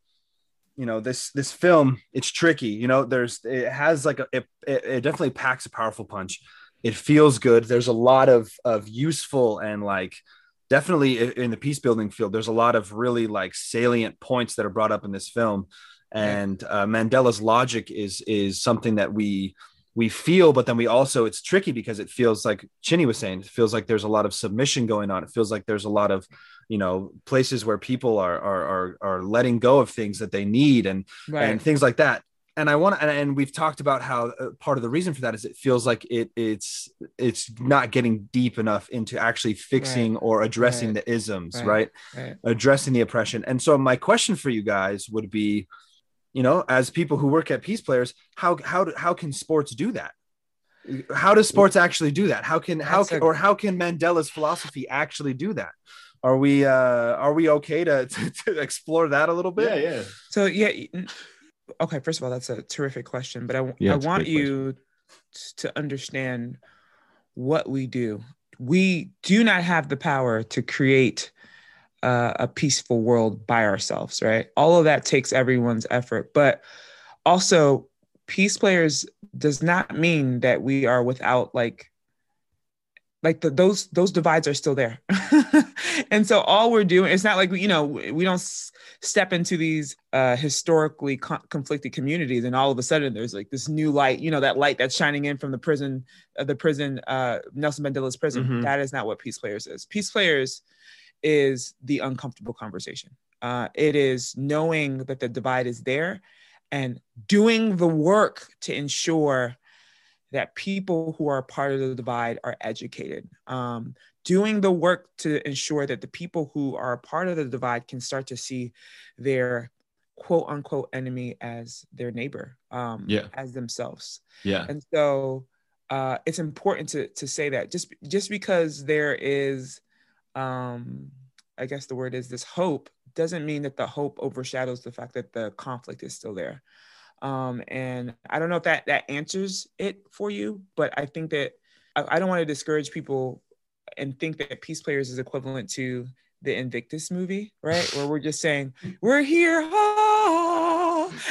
you know this this film it's tricky. You know, there's it has like a it, it, it definitely packs a powerful punch. It feels good. There's a lot of of useful and like definitely in the peace building field. There's a lot of really like salient points that are brought up in this film, and uh, Mandela's logic is is something that we we feel, but then we also it's tricky because it feels like Chinny was saying, it feels like there's a lot of submission going on. It feels like there's a lot of, you know, places where people are are are, are letting go of things that they need and Right. and things like that. And I want and, and we've talked about how uh, part of the reason for that is it feels like it it's it's not getting deep enough into actually fixing or addressing Right. the isms, Right. right? right. addressing the oppression. And so my question for you guys would be, you know, as people who work at Peace Players, how how do- how can sports do that? How does sports actually do that? How can how can or how can Mandela's philosophy actually do that? Are we uh are we okay to to, to explore that a little bit? Yeah. Yeah. So yeah, okay. First of all, that's a terrific question, but I Yeah, I want great you to understand what we do. We do not have the power to create uh, a peaceful world by ourselves, right? All of that takes everyone's effort, but also peace players does not mean that we are without like like the, those those divides are still there and so all we're doing it's not like we you know we don't s- step into these uh historically con- conflicted communities and all of a sudden there's like this new light you know that light that's shining in from the prison uh, the prison uh nelson mandela's prison Mhm. That is not what peace players is peace players is the uncomfortable conversation uh it is knowing that the divide is there and doing the work to ensure that people who are part of the divide are educated. Um, doing the work to ensure that the people who are part of the divide can start to see their quote unquote enemy as their neighbor, um, Yeah. as themselves. Yeah. And so uh, it's important to, to say that just, just because there is, um, I guess the word is this hope doesn't mean that the hope overshadows the fact that the conflict is still there um, and I don't know if that that answers it for you, but I think that I, I don't want to discourage people and think that Peace Players is equivalent to the Invictus movie, right? Where we're just saying we're here, ah,"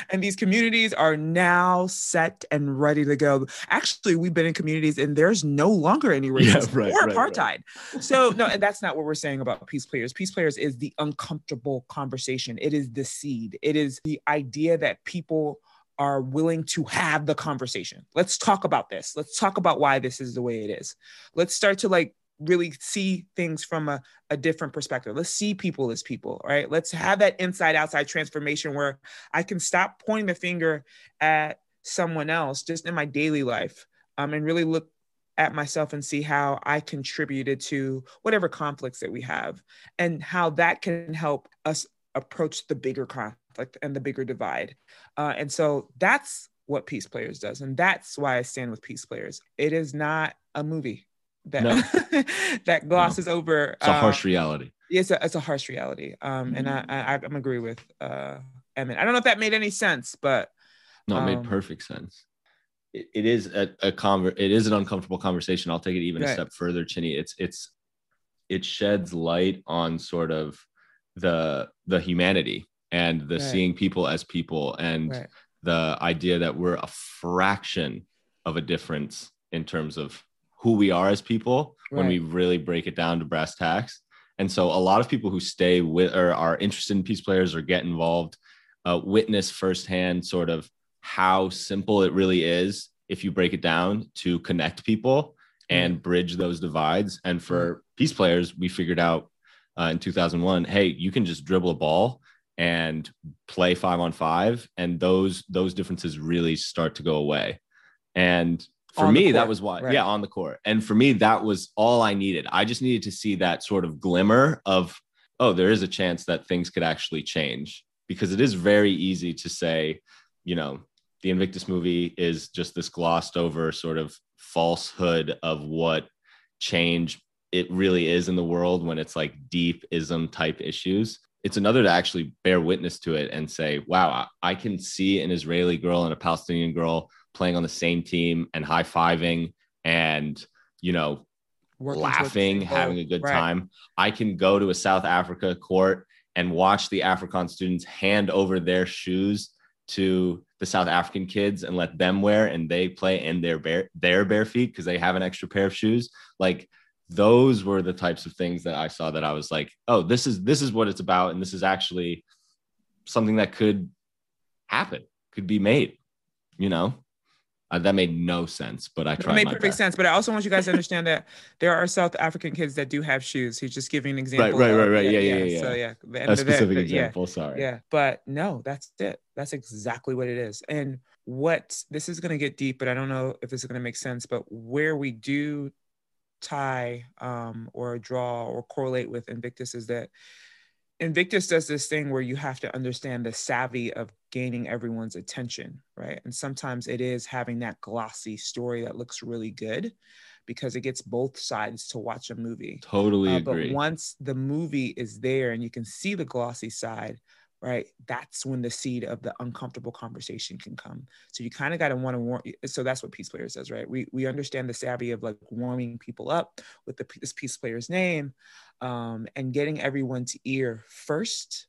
and these communities are now set and ready to go. Actually, we've been in communities and there's no longer any Yeah, racism right, or right, right. apartheid. So no, and that's not what we're saying about Peace Players. Peace Players is the uncomfortable conversation. It is the seed. It is the idea that people are willing to have the conversation. Let's talk about this. Let's talk about why this is the way it is. Let's start to like really see things from a, a different perspective. Let's see people as people, right? Let's have that inside outside transformation where I can stop pointing the finger at someone else just in my daily life um, and really look at myself and see how I contributed to whatever conflicts that we have and how that can help us approach the bigger conflict and the bigger divide. Uh, and so that's what Peace Players does. And that's why I stand with Peace Players. It is not a movie that, No. that glosses over. It's a uh, harsh reality. it's a, it's a harsh reality. Um, and I, I, I'm agree with uh, Emmett. I don't know if that made any sense, but No, it made Um, perfect sense. It, it is a, a conver- it is an uncomfortable conversation. I'll take it even a step further, Chinny. It's it's it sheds light on sort of the the humanity and the Right. seeing people as people and right. the idea that we're a fraction of a difference in terms of who we are as people when we really break it down to brass tacks. And so a lot of people who stay with or are interested in peace players or get involved uh, witness firsthand sort of how simple it really is if you break it down to connect people and bridge those divides. And for peace players, we figured out uh, in 2001, hey, you can just dribble a ball and play five on five, and those those differences really start to go away. And for On me, that was why, right. yeah, on the court. And for me, that was all I needed. I just needed to see that sort of glimmer of, oh, there is a chance that things could actually change because it is very easy to say, you know, the Invictus movie is just this glossed over sort of falsehood of what change it really is in the world when it's like deep ism type issues it's another to actually bear witness to it and say wow i can see an israeli girl and a palestinian girl playing on the same team and high-fiving and you know Working laughing having a good Right. time i can go to a south africa court and watch the african students hand over their shoes to the south african kids and let them wear and they play in their bare their bare feet because they have an extra pair of shoes. Like those were the types of things that i saw that i was like oh this is this is what it's about and this is actually something that could happen could be made you know Uh, that made no sense but i tried. It made perfect best. sense, but I also want you guys to understand that there are South African kids that do have shoes. He's just giving an example. right, of- right, right. Yeah, yeah, yeah, So yeah. yeah, the end a specific but yeah. example sorry Yeah, but no, that's it. That's exactly what it is. And what this is going to get deep, but I don't know if this is going to make sense. But where we do tie um, or draw or correlate with Invictus is that Invictus does this thing where you have to understand the savvy of gaining everyone's attention, right? And sometimes it is having that glossy story that looks really good because it gets both sides to watch a movie. totally Uh, agree but once the movie is there and you can see the glossy side, right? That's when the seed of the uncomfortable conversation can come. So you kind of got to want to warm. So that's what Peace Player says, right? We we understand the savvy of like warming people up with the this Peace Player's name, um, and getting everyone to ear first.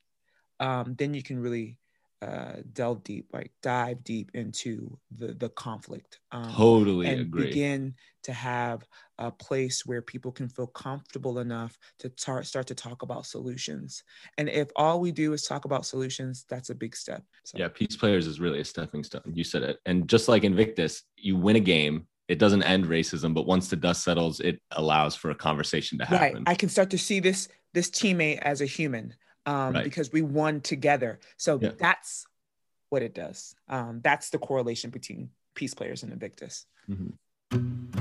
Um, then you can really uh, delve deep, like dive deep into the the conflict. Um, totally and agree begin to have a place where people can feel comfortable enough to tar- start to talk about solutions. And if all we do is talk about solutions, that's a big step. So, Yeah, Peace Players is really a stepping stone. You said it. And just like Invictus, you win a game, it doesn't end racism, but once the dust settles, it allows for a conversation to happen. right. I can start to see this this teammate as a human um, Right. because we won together. So Yeah. that's what it does. Um, that's the correlation between peace players and Invictus. Mhm.